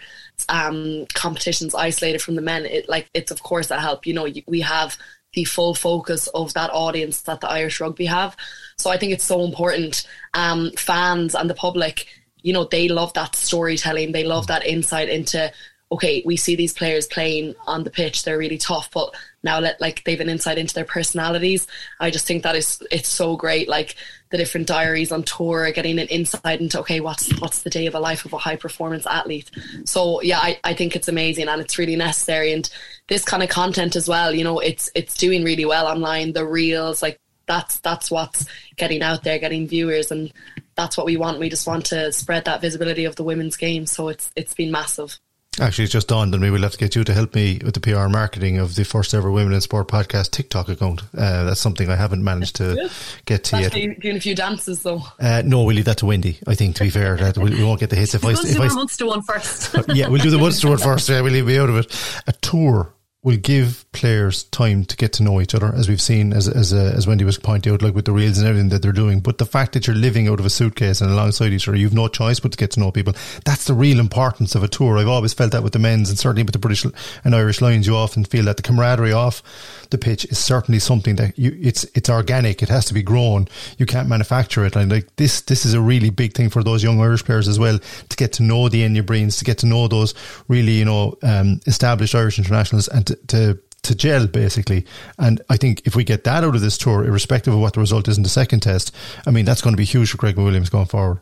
S9: um, competitions isolated from the men, it like it's of course a help. You know, we have the full focus of that audience that the Irish rugby have. So I think it's so important. Um, fans and the public, you know, they love that storytelling. They love that insight into okay, we see these players playing on the pitch, they're really tough, but now let like they've an insight into their personalities. I just think that is it's so great. Like the different diaries on tour, getting an insight into okay, what's what's the day of a life of a high performance athlete. So yeah, I, I think it's amazing and it's really necessary. And this kind of content as well, you know, it's it's doing really well online. The reels, like that's that's what's getting out there, getting viewers and that's what we want. We just want to spread that visibility of the women's game. So it's it's been massive.
S8: Actually, it's just dawned on me. We'll have to get you to help me with the PR marketing of the first ever Women in Sport podcast TikTok account. Uh, that's something I haven't managed to get to yet.
S9: Doing a few dances, though.
S8: Uh, no, we'll leave that to Wendy. I think, to be fair, that we, we won't get the hits
S10: if
S8: I.
S10: If
S8: I,
S10: do Munster one first.
S8: yeah, we'll do the Munster one first. Yeah, we'll leave me out of it. A tour will give players time to get to know each other, as we've seen, as as, uh, as Wendy was pointing out, like with the reels and everything that they're doing. But the fact that you're living out of a suitcase and alongside each other, you've no choice but to get to know people. That's the real importance of a tour. I've always felt that with the men's and certainly with the British and Irish Lions, you often feel that the camaraderie off the pitch is certainly something that you it's it's organic. It has to be grown. You can't manufacture it. And like this, this is a really big thing for those young Irish players as well to get to know the Enya Breens, to get to know those really you know um, established Irish internationals, and to, to gel basically. And I think if we get that out of this tour, irrespective of what the result is in the second test, I mean that's going to be huge for Greg Williams going forward.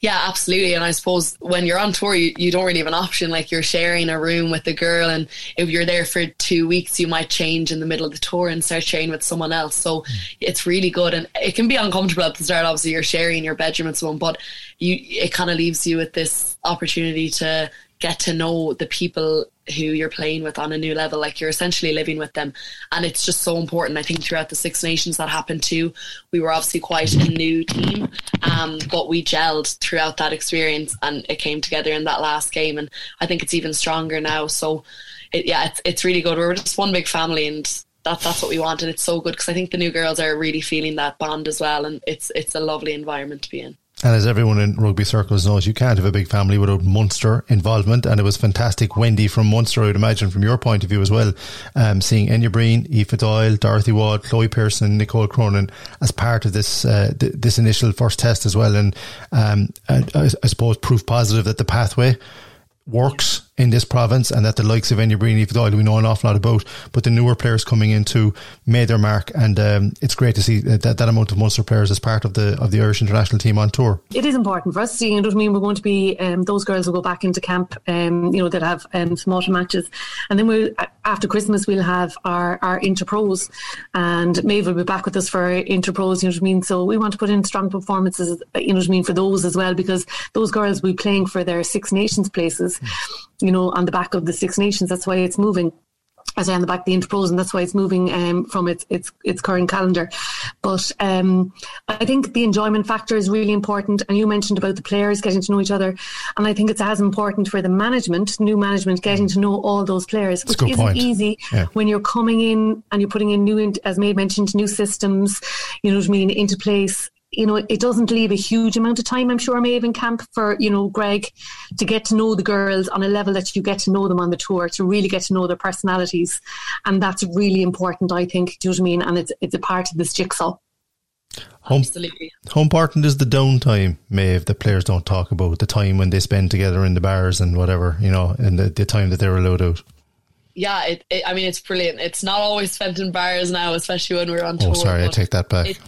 S9: Yeah, absolutely. And I suppose when you're on tour, you, you don't really have an option. Like you're sharing a room with a girl, and if you're there for two weeks, you might change in the middle of the tour and start sharing with someone else. So it's really good, and it can be uncomfortable at the start. Obviously, you're sharing your bedroom with someone, but you it kind of leaves you with this opportunity to get to know the people who you're playing with on a new level. Like you're essentially living with them. And it's just so important. I think throughout the Six Nations that happened too. We were obviously quite a new team, um, but we gelled throughout that experience and it came together in that last game. And I think it's even stronger now. So it, yeah, it's, it's really good. We're just one big family and that, that's what we want. And it's so good because I think the new girls are really feeling that bond as well. And it's, it's a lovely environment to be in.
S8: And as everyone in rugby circles knows, you can't have a big family without Munster involvement. And it was fantastic. Wendy from Munster, I would imagine, from your point of view as well, um, seeing Enya Breen, Aoife Doyle, Dorothy Wall, Chloe Pearson, Nicole Cronin as part of this uh, th- this initial first test as well. And um, I, I suppose proof positive that the pathway works in this province and that the likes of Breen, Doyle, we know an awful lot about, but the newer players coming in too made their mark and um, it's great to see that, that amount of Munster players as part of the of the Irish international team on tour.
S10: It is important for us, you know what I mean? We're going to be, um, those girls will go back into camp, um, you know, that have um, some autumn matches and then we'll, after Christmas we'll have our, our interpros and Maeve will be back with us for interpros, you know what I mean? So we want to put in strong performances, you know what I mean, for those as well because those girls will be playing for their Six Nations places. Mm you know, on the back of the Six Nations. That's why it's moving. I say on the back of the Interpros, and that's why it's moving um, from its its its current calendar. But um, I think the enjoyment factor is really important. And you mentioned about the players getting to know each other, and I think it's as important for the management, new management, getting to know all those players, which isn't point. easy yeah. when you're coming in and you're putting in new, as May mentioned, new systems. You know what I mean into place you know, it doesn't leave a huge amount of time, I'm sure, Maeve in camp for, you know, Greg to get to know the girls on a level that you get to know them on the tour, to really get to know their personalities. And that's really important, I think. Do you know what I mean? And it's it's a part of this jigsaw.
S8: How, Absolutely. How important is the downtime, Maeve, that players don't talk about? The time when they spend together in the bars and whatever, you know, and the, the time that they're allowed out?
S9: yeah, it, it, I mean, it's brilliant. It's not always spent in bars now, especially when we're on oh, tour.
S8: Oh, sorry, I take that back.
S9: It,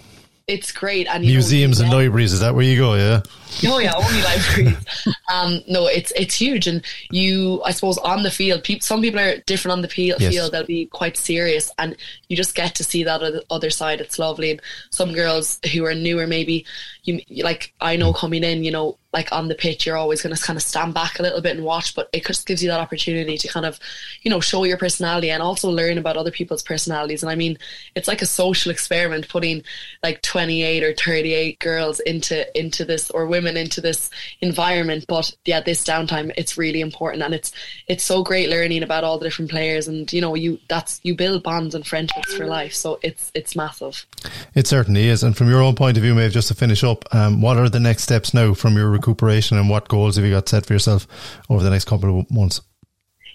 S9: it's great. And
S8: museums know, and libraries is that where you go? Yeah.
S9: Oh yeah, only libraries. um, no, it's it's huge, and you, I suppose, on the field, people, some people are different on the field. Yes. They'll be quite serious, and you just get to see that other side. It's lovely. And some girls who are newer, maybe you like I know coming in, you know, like on the pitch, you're always going to kind of stand back a little bit and watch, but it just gives you that opportunity to kind of, you know, show your personality and also learn about other people's personalities. And I mean, it's like a social experiment putting like 28 or 38 girls into into this or women into this environment. But yeah, this downtime, it's really important, and it's it's so great learning about all the different players, and you know, you that's you build bonds and friendships for life. So it's it's massive.
S8: It certainly is. And from your own point of view, Maeve, just to finish up, um, what are the next steps now from your recuperation and what goals have you got set for yourself over the next couple of months?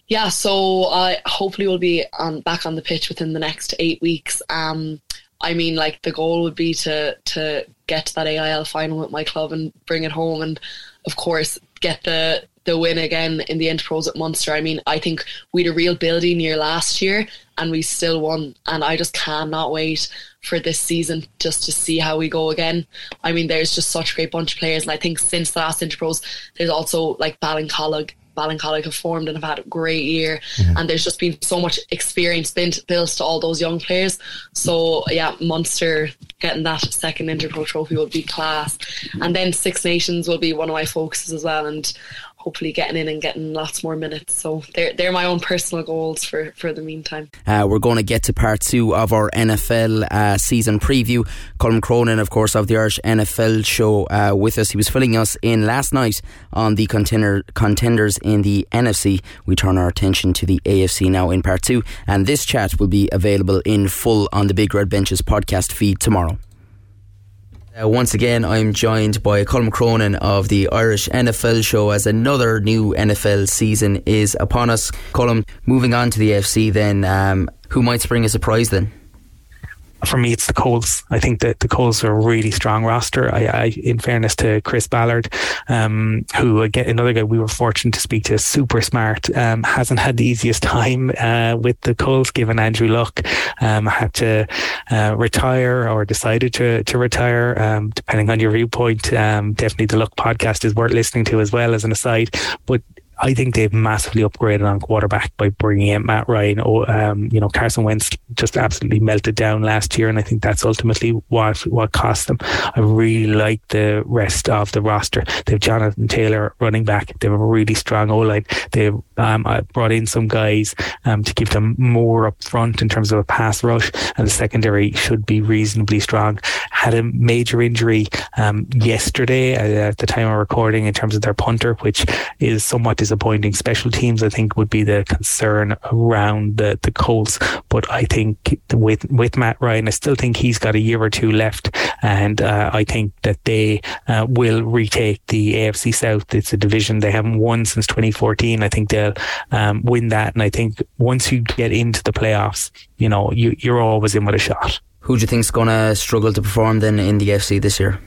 S9: Yeah, so I hopefully will be on back on the pitch within the next eight weeks. Um, I mean, like the goal would be to to get to that AIL final with my club and bring it home, and of course get the the win again in the Interpros at Munster. I mean, I think we had a real building year last year and we still won. And I just cannot wait for this season just to see how we go again. I mean, there's just such a great bunch of players. And I think since the last Interpros, there's also like Ballincollig Ballincollig have formed and have had a great year. Mm-hmm. And there's just been so much experience built, built to all those young players. So, yeah, Munster getting that second Interpro trophy will be class. And then Six Nations will be one of my focuses as well. And hopefully getting in and getting lots more minutes. So they're they're my own personal goals for for the meantime.
S1: Uh, we're going to get to part two of our NFL uh, season preview. Colum Cronin, of course, of the Irish NFL show, uh, with us. He was filling us in last night on the contender contenders in the NFC. We turn our attention to the AFC now in part two, and this chat will be available in full on the Big Red Benches podcast feed tomorrow. Uh, once again, I'm joined by Colum Cronin of the Irish NFL show as another new NFL season is upon us. Colum, moving on to the AFC then, um, who might spring a surprise then?
S11: For me, it's the Colts. I think that the Colts are a really strong roster. I, I in fairness to Chris Ballard, um, who again another guy we were fortunate to speak to, super smart, um, hasn't had the easiest time uh, with the Colts, given Andrew Luck um, had to uh, retire or decided to to retire, um, depending on your viewpoint. Um, definitely, the Luck podcast is worth listening to as well as an aside. But I think they've massively upgraded on quarterback by bringing in Matt Ryan. Or, um, you know, Carson Wentz just absolutely melted down last year, and I think that's ultimately what what cost them. I really like the rest of the roster. They've Jonathan Taylor running back. They have a really strong O line. They've um, brought in some guys um, to give them more up front in terms of a pass rush, and the secondary should be reasonably strong. Had a major injury um, yesterday uh, at the time of recording in terms of their punter, which is somewhat disappointing. Appointing special teams, I think, would be the concern around the, the Colts. But I think with with Matt Ryan, I still think he's got a year or two left, and uh, I think that they uh, will retake the AFC South. It's a division they haven't won since 2014. I think they'll um, win that, and I think once you get into the playoffs, you know, you, you're always in with a shot.
S1: Who do you think's going to struggle to perform then in the AFC this year?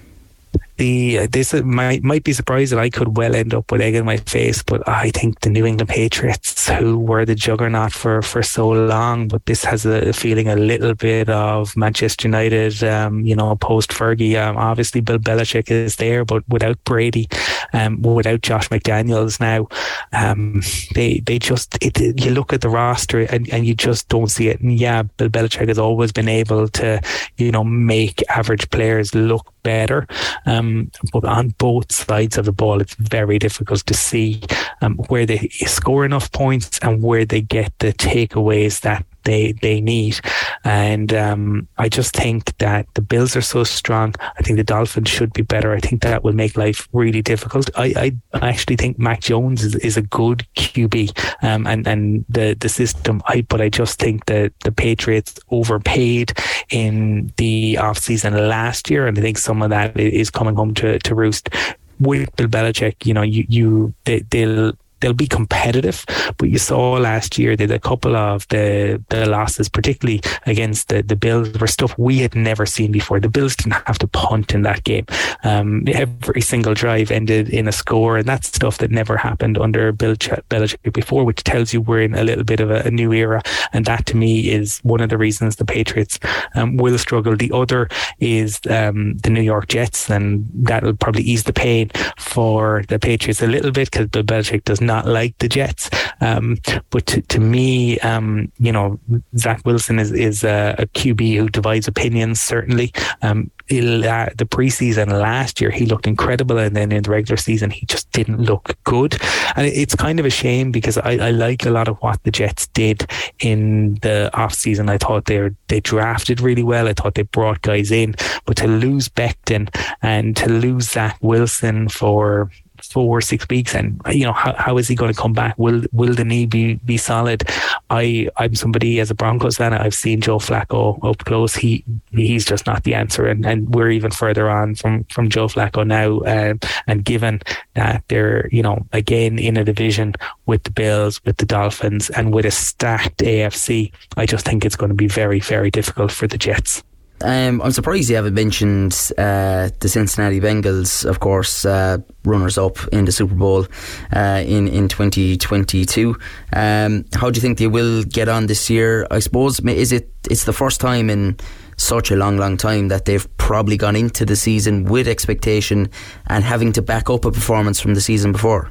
S11: The this might might be surprised that I could well end up with egg in my face, but I think the New England Patriots, who were the juggernaut for for so long, but this has a feeling a little bit of Manchester United, um, you know, post Fergie. Um, obviously, Bill Belichick is there, but without Brady, um, without Josh McDaniels now, um, they they just it, you look at the roster and, and you just don't see it. And yeah, Bill Belichick has always been able to, you know, make average players look better. Um, but on both sides of the ball, it's very difficult to see um, where they score enough points and where they get the takeaways that they they need. And um, I just think that the Bills are so strong. I think the Dolphins should be better. I think that will make life really difficult. I, I actually think Mac Jones is, is a good QB, um, and and the the system. I but I just think that the Patriots overpaid in the off season last year, and I think some of that is coming home to to roost with Bill Belichick, you know, you, you they, they'll they'll be competitive. But you saw last year that a couple of the the losses, particularly against the the Bills, were stuff we had never seen before. The Bills didn't have to punt in that game. Um, every single drive ended in a score, and that's stuff that never happened under Bill Belichick before, which tells you we're in a little bit of a, a new era. And that to me is one of the reasons the Patriots um, will struggle. The other is um, the New York Jets, and that'll probably ease the pain for the Patriots a little bit because Bill Belichick does not like the Jets. Um, but to, to me, um, you know, Zach Wilson is, is a, a QB who divides opinions, certainly. Um, the preseason last year, he looked incredible. And then in the regular season, he just didn't look good. And it's kind of a shame because I, I like a lot of what the Jets did in the off season. I thought they they drafted really well. I thought they brought guys in, but to lose Becton and to lose Zach Wilson for four six weeks and you know how, how is he going to come back? Will will the knee be be solid? I i'm somebody as a broncos fan i've seen joe flacco up close. He he's just not the answer and, and we're even further on from from joe flacco now um, and given that they're you know again in a division with the bills with the dolphins and with a stacked afc i just think it's going to be very very difficult for the jets
S1: um, I'm surprised you haven't mentioned uh, the Cincinnati Bengals, of course, uh, runners up in the Super Bowl uh, in in 2022. Um, how do you think they will get on this year? I suppose is it it's the first time in such a long, long time that they've probably gone into the season with expectation and having to back up a performance from the season before.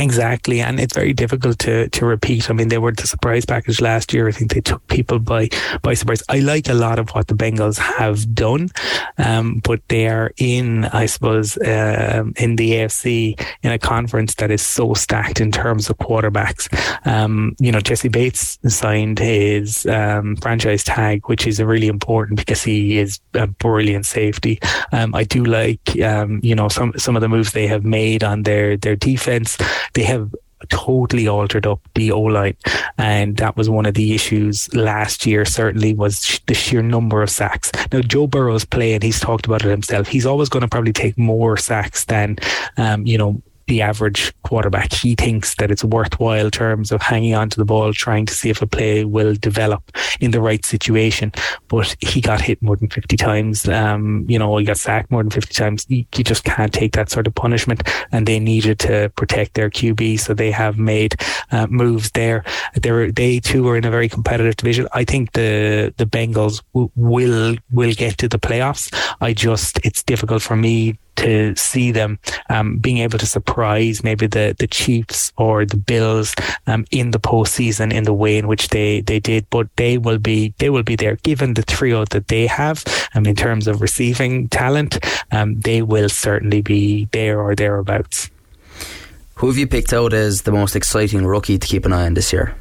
S11: Exactly, and it's very difficult to to repeat. I mean, they were the surprise package last year. I think they took people by by surprise. I like a lot of what the Bengals have done, um, but they are in, I suppose, uh, in the AFC in a conference that is so stacked in terms of quarterbacks. Um, you know, Jessie Bates signed his um, franchise tag, which is really important because he is a brilliant safety. Um, I do like, um, you know, some some of the moves they have made on their their defense they have totally altered up the O line, and that was one of the issues last year. Certainly, was the sheer number of sacks. Now, Joe Burrow's playing; he's talked about it himself. He's always going to probably take more sacks than, um, you know, the average quarterback. He thinks that it's worthwhile in terms of hanging on to the ball, trying to see if a play will develop in the right situation. But he got hit more than 50 times. Um, you know, he got sacked more than 50 times. You, just can't take that sort of punishment. And they needed to protect their QB. So they have made uh, moves there. They're, they too are in a very competitive division. I think the, the Bengals w- will, will get to the playoffs. I just, it's difficult for me to see them um, being able to surprise maybe the, the Chiefs or the Bills um, in the postseason in the way in which they, they did. But they will be they will be there given the trio that they have. Um, in terms of receiving talent, um, they will certainly be there or thereabouts.
S1: Who have you picked out as the most exciting rookie to keep an eye on this year?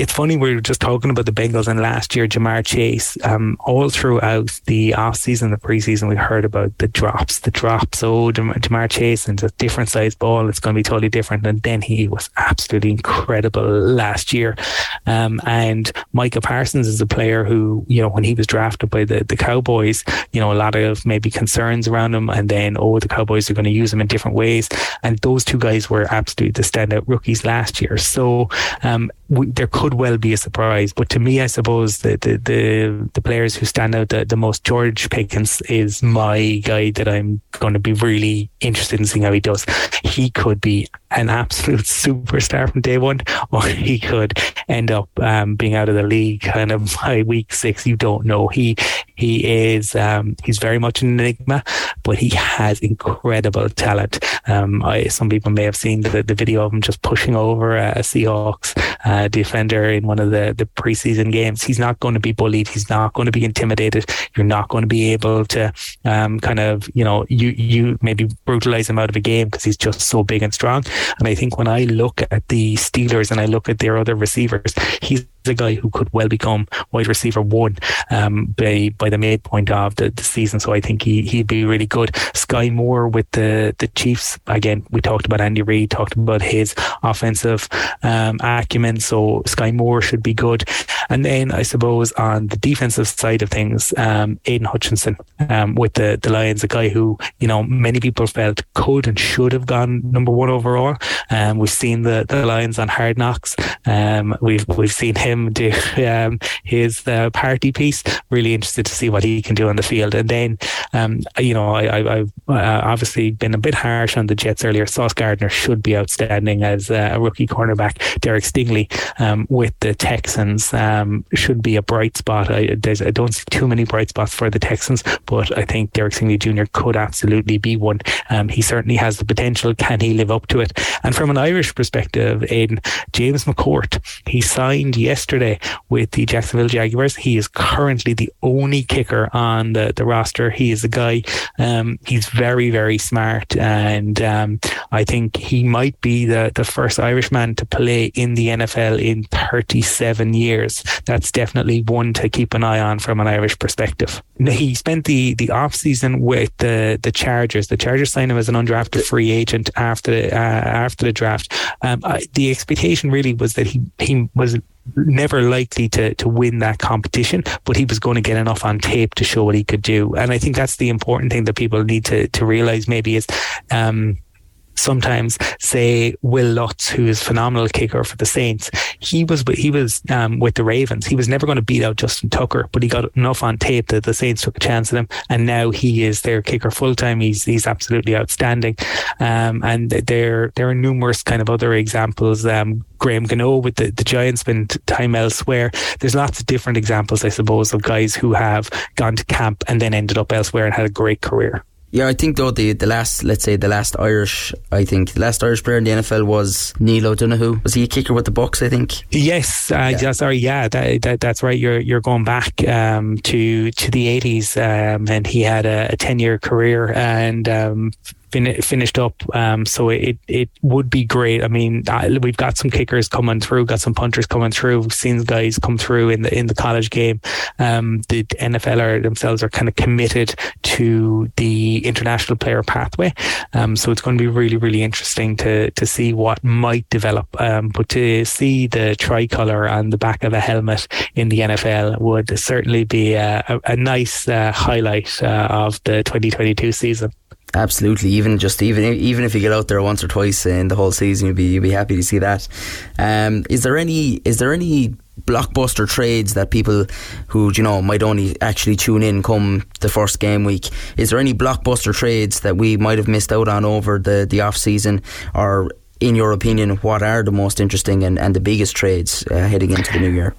S11: It's funny we were just talking about the Bengals and last year Ja'Marr Chase. Um, all throughout the off season, the preseason, we heard about the drops, the drops. Oh, Ja'Marr Chase and a different size ball. It's going to be totally different. And then he was absolutely incredible last year. Um, and Micah Parsons is a player who, you know, when he was drafted by the, the Cowboys, you know, a lot of maybe concerns around him. And then, oh, the Cowboys are going to use him in different ways. And those two guys were absolutely the standout rookies last year. So, um, we, there could well be a surprise. But to me, I suppose the the the, the players who stand out the, the most, George Pickens is my guy that I'm going to be really interested in seeing how he does. He could be an absolute superstar from day one, or he could end up um, being out of the league kind of by week six. You don't know. He he is um, he's very much an enigma, but he has incredible talent. Um, I, some people may have seen the, the video of him just pushing over a Seahawks uh, defender in one of the the preseason games. He's not going to be bullied. He's not going to be intimidated. You're not going to be able to um, kind of you know you you maybe brutalize him out of a game because he's just so big and strong. And I think when I look at the Steelers and I look at their other receivers, he's a guy who could well become wide receiver one um, by by the midpoint of the, the season. So I think he he'd be really good. Skyy Moore with the the Chiefs again. We talked about Andy Reid, talked about his offensive um, acumen. So Skyy Moore should be good. And then I suppose on the defensive side of things, um, Aidan Hutchinson um, with the the Lions, a guy who you know many people felt could and should have gone number one overall. Um, we've seen the the Lions on Hard Knocks. Um, we've we've seen him him um, his uh, party piece. Really interested to see what he can do on the field. And then, um, you know, I, have uh, obviously been a bit harsh on the Jets earlier. Sauce Gardner should be outstanding as uh, a rookie cornerback. Derek Stingley um, with the Texans um, should be a bright spot. I, I, don't see too many bright spots for the Texans, but I think Derek Stingley Jr. could absolutely be one. Um, he certainly has the potential. Can he live up to it? And from an Irish perspective, Aidan, James McCourt, he signed yesterday yesterday with the Jacksonville Jaguars. He is currently the only kicker on the, the roster. He is a guy, um, he's very, very smart. And um, I think he might be the, the first Irishman to play in the NFL in 37 years. That's definitely one to keep an eye on from an Irish perspective. He spent the, the off season with the, the Chargers. The Chargers signed him as an undrafted free agent after the, uh, after the draft. Um, I, the expectation really was that he, he was never likely to to win that competition, but he was going to get enough on tape to show what he could do. And I think that's the important thing that people need to to realize maybe is um, sometimes say Wil Lutz, who is phenomenal kicker for the Saints, he was he was um, with the Ravens. He was never going to beat out Justin Tucker, but he got enough on tape that the Saints took a chance at him, and now he is their kicker full time. He's he's absolutely outstanding, um, and there there are numerous kind of other examples. Um, Graham Gano with the, the Giants spent time elsewhere. There's lots of different examples, I suppose, of guys who have gone to camp and then ended up elsewhere and had a great career.
S1: Yeah, I think though the, the last let's say the last Irish I think the last Irish player in the NFL was Neil O'Donoghue. Was he a kicker with the Bucs? I think.
S11: Yes, uh, yeah. sorry, yeah, that, that, that's right. You're you're going back um, to to the eighties, um, and he had a, a ten year career, and um, fin- finished up. Um, so it it would be great. I mean, we've got some kickers coming through, got some punters coming through. We've seen guys come through in the in the college game. Um, the NFL are themselves are kind of committed to the international player pathway. Um, so it's going to be really really interesting to to see what might develop. Um, but to see the tricolour on the back of a helmet in the NFL would certainly be a, a, a nice uh, highlight uh, of the 2022 season.
S1: Absolutely, even just even even if you get out there once or twice in the whole season, you'd be you'd be happy to see that. Um, is there any is there any blockbuster trades that people who you know might only actually tune in come the first game week? Is there any blockbuster trades that we might have missed out on over the the off season, or in your opinion, what are the most interesting and, and the biggest trades uh, heading into the new year?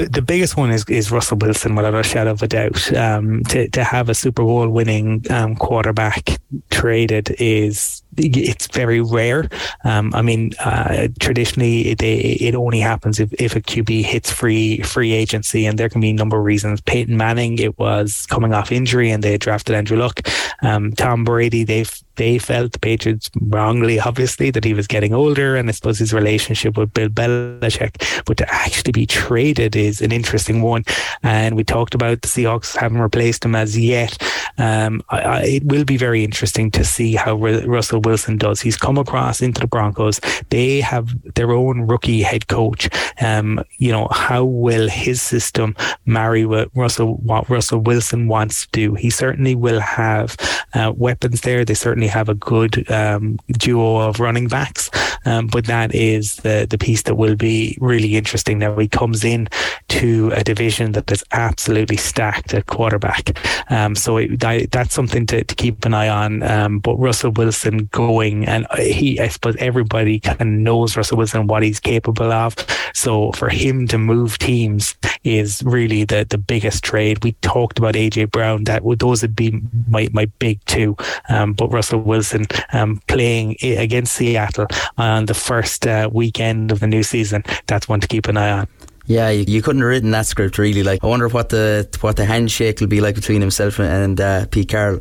S11: The, the biggest one is, is Russell Wilson, without a shadow of a doubt. Um, to, to have a Super Bowl winning um, quarterback traded is it's very rare. Um, I mean, uh, traditionally it, it only happens if, if a QB hits free free agency, and there can be a number of reasons. Peyton Manning, it was coming off injury, and they drafted Andrew Luck. Um, Tom Brady, they've they felt the Patriots wrongly, obviously, that he was getting older, and I suppose his relationship with Bill Belichick. But to actually be traded is an interesting one. And we talked about the Seahawks haven't replaced him as yet. Um, I, I, it will be very interesting to see how Russell Wilson does. He's come across into the Broncos. They have their own rookie head coach. Um, you know, how will his system marry what Russell what Russell Wilson wants to do? He certainly will have uh, weapons there. They certainly have a good um, duo of running backs. Um, but that is the, the piece that will be really interesting. Now he comes in to a division that is absolutely stacked at quarterback. Um, so it, that, that's something to, to keep an eye on. Um, but Russell Wilson going and he, I suppose everybody kind of knows Russell Wilson, what he's capable of. So for him to move teams is really the, the biggest trade. We talked about AJ Brown. That would, those would be my, my big two. Um, but Russell Wilson um, playing against Seattle on the first uh, weekend of the new season. That's one to keep an eye on.
S1: Yeah, you, couldn't have written that script really. Like, I wonder what the what the handshake will be like between himself and uh, Pete Carroll.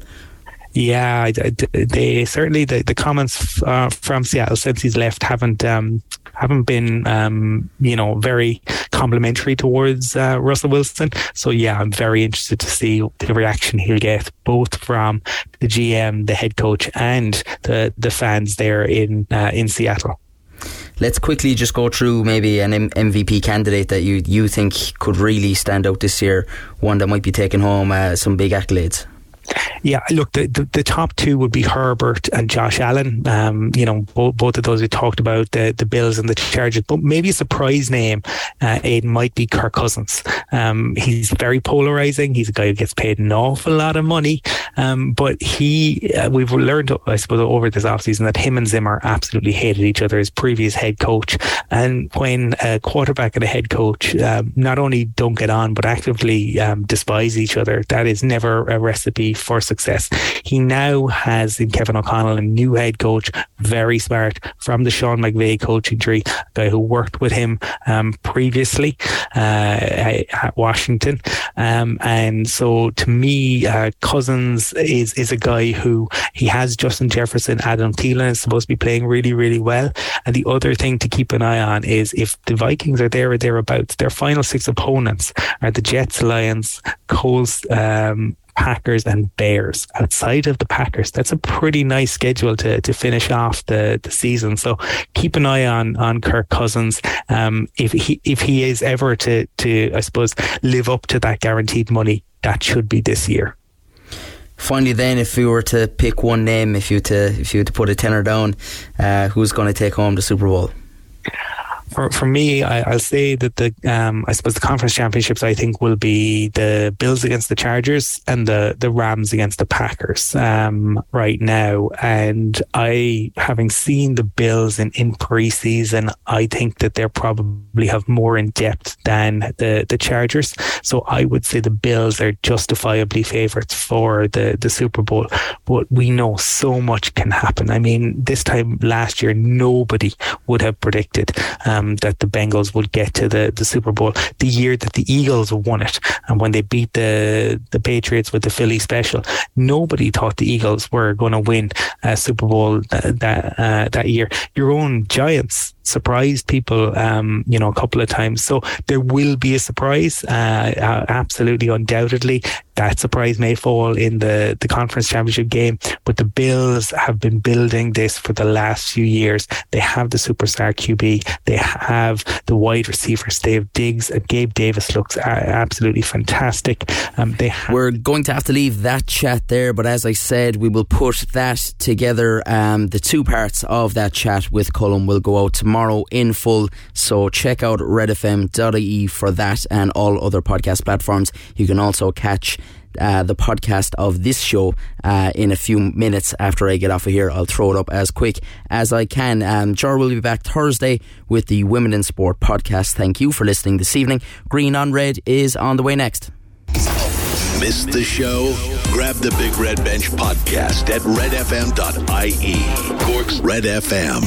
S11: Yeah, they certainly the, the comments uh, from Seattle since he's left haven't um, haven't been um, you know very complimentary towards uh, Russell Wilson. So yeah, I'm very interested to see the reaction he'll get both from the GM, the head coach, and the the fans there in uh, in Seattle.
S1: Let's quickly just go through maybe an M- MVP candidate that you you think could really stand out this year, one that might be taking home uh, some big accolades.
S11: Yeah, look, the, the, the, top two would be Herbert and Josh Allen. Um, you know, both, both of those we talked about, the, the Bills and the Chargers. But maybe a surprise name, uh, Aidan, might be Kirk Cousins. Um, he's very polarizing. He's a guy who gets paid an awful lot of money. Um, but he, uh, we've learned, I suppose, over this offseason that him and Zimmer absolutely hated each other as previous head coach. And when a quarterback and a head coach um, not only don't get on, but actively um, despise each other, that is never a recipe for success. He now has in Kevin O'Connell a new head coach, very smart from the Sean McVay coaching tree, a guy who worked with him um, previously uh, at Washington. Um, and so to me, uh, Cousins is is a guy who he has Justin Jefferson, Adam Thielen is supposed to be playing really, really well. And the other thing to keep an eye on is if the Vikings are there or thereabouts, their final six opponents are the Jets, Lions, Colts, um, Packers and Bears. Outside of the Packers, that's a pretty nice schedule to, to finish off the, the season. So keep an eye on on Kirk Cousins. Um, if he if he is ever to to I suppose live up to that guaranteed money, that should be this year.
S1: Finally, then, if we were to pick one name, if you to if you to put a tenner down, uh, who's going to take home the Super Bowl?
S11: For, for me, I, will say that the um, I suppose the conference championships I think will be the Bills against the Chargers and the the Rams against the Packers um, right now. And I, having seen the Bills in in preseason, I think that they're probably have more in depth than the the Chargers. So I would say the Bills are justifiably favourites for the the Super Bowl. But we know so much can happen. I mean, this time last year, nobody would have predicted. Um, um, that the Bengals would get to the, the Super Bowl. The year that the Eagles won it, and when they beat the the Patriots with the Philly special, nobody thought the Eagles were going to win a Super Bowl that that, uh, that year. Your own Giants surprised people, um, you know, a couple of times. So there will be a surprise, uh, uh, absolutely, undoubtedly. That surprise may fall in the, the conference championship game, but the Bills have been building this for the last few years. They have the superstar QB, they have the wide receivers. They have Diggs and Gabe Davis looks absolutely fantastic. Um, they
S1: ha- We're going to have to leave that chat there, but as I said, we will put that together. Um, the two parts of that chat with Colum will go out tomorrow tomorrow in full. So check out redfm.ie for that and all other podcast platforms. You can also catch uh, the podcast of this show uh, in a few minutes after I get off of here. I'll throw it up as quick as I can. Um, Jar will be back Thursday with the Women in Sport podcast. Thank you for listening this evening. Green on Red is on the way next.
S7: Missed the show? Grab the Big Red Bench podcast at redfm.ie. Cork's Red FM.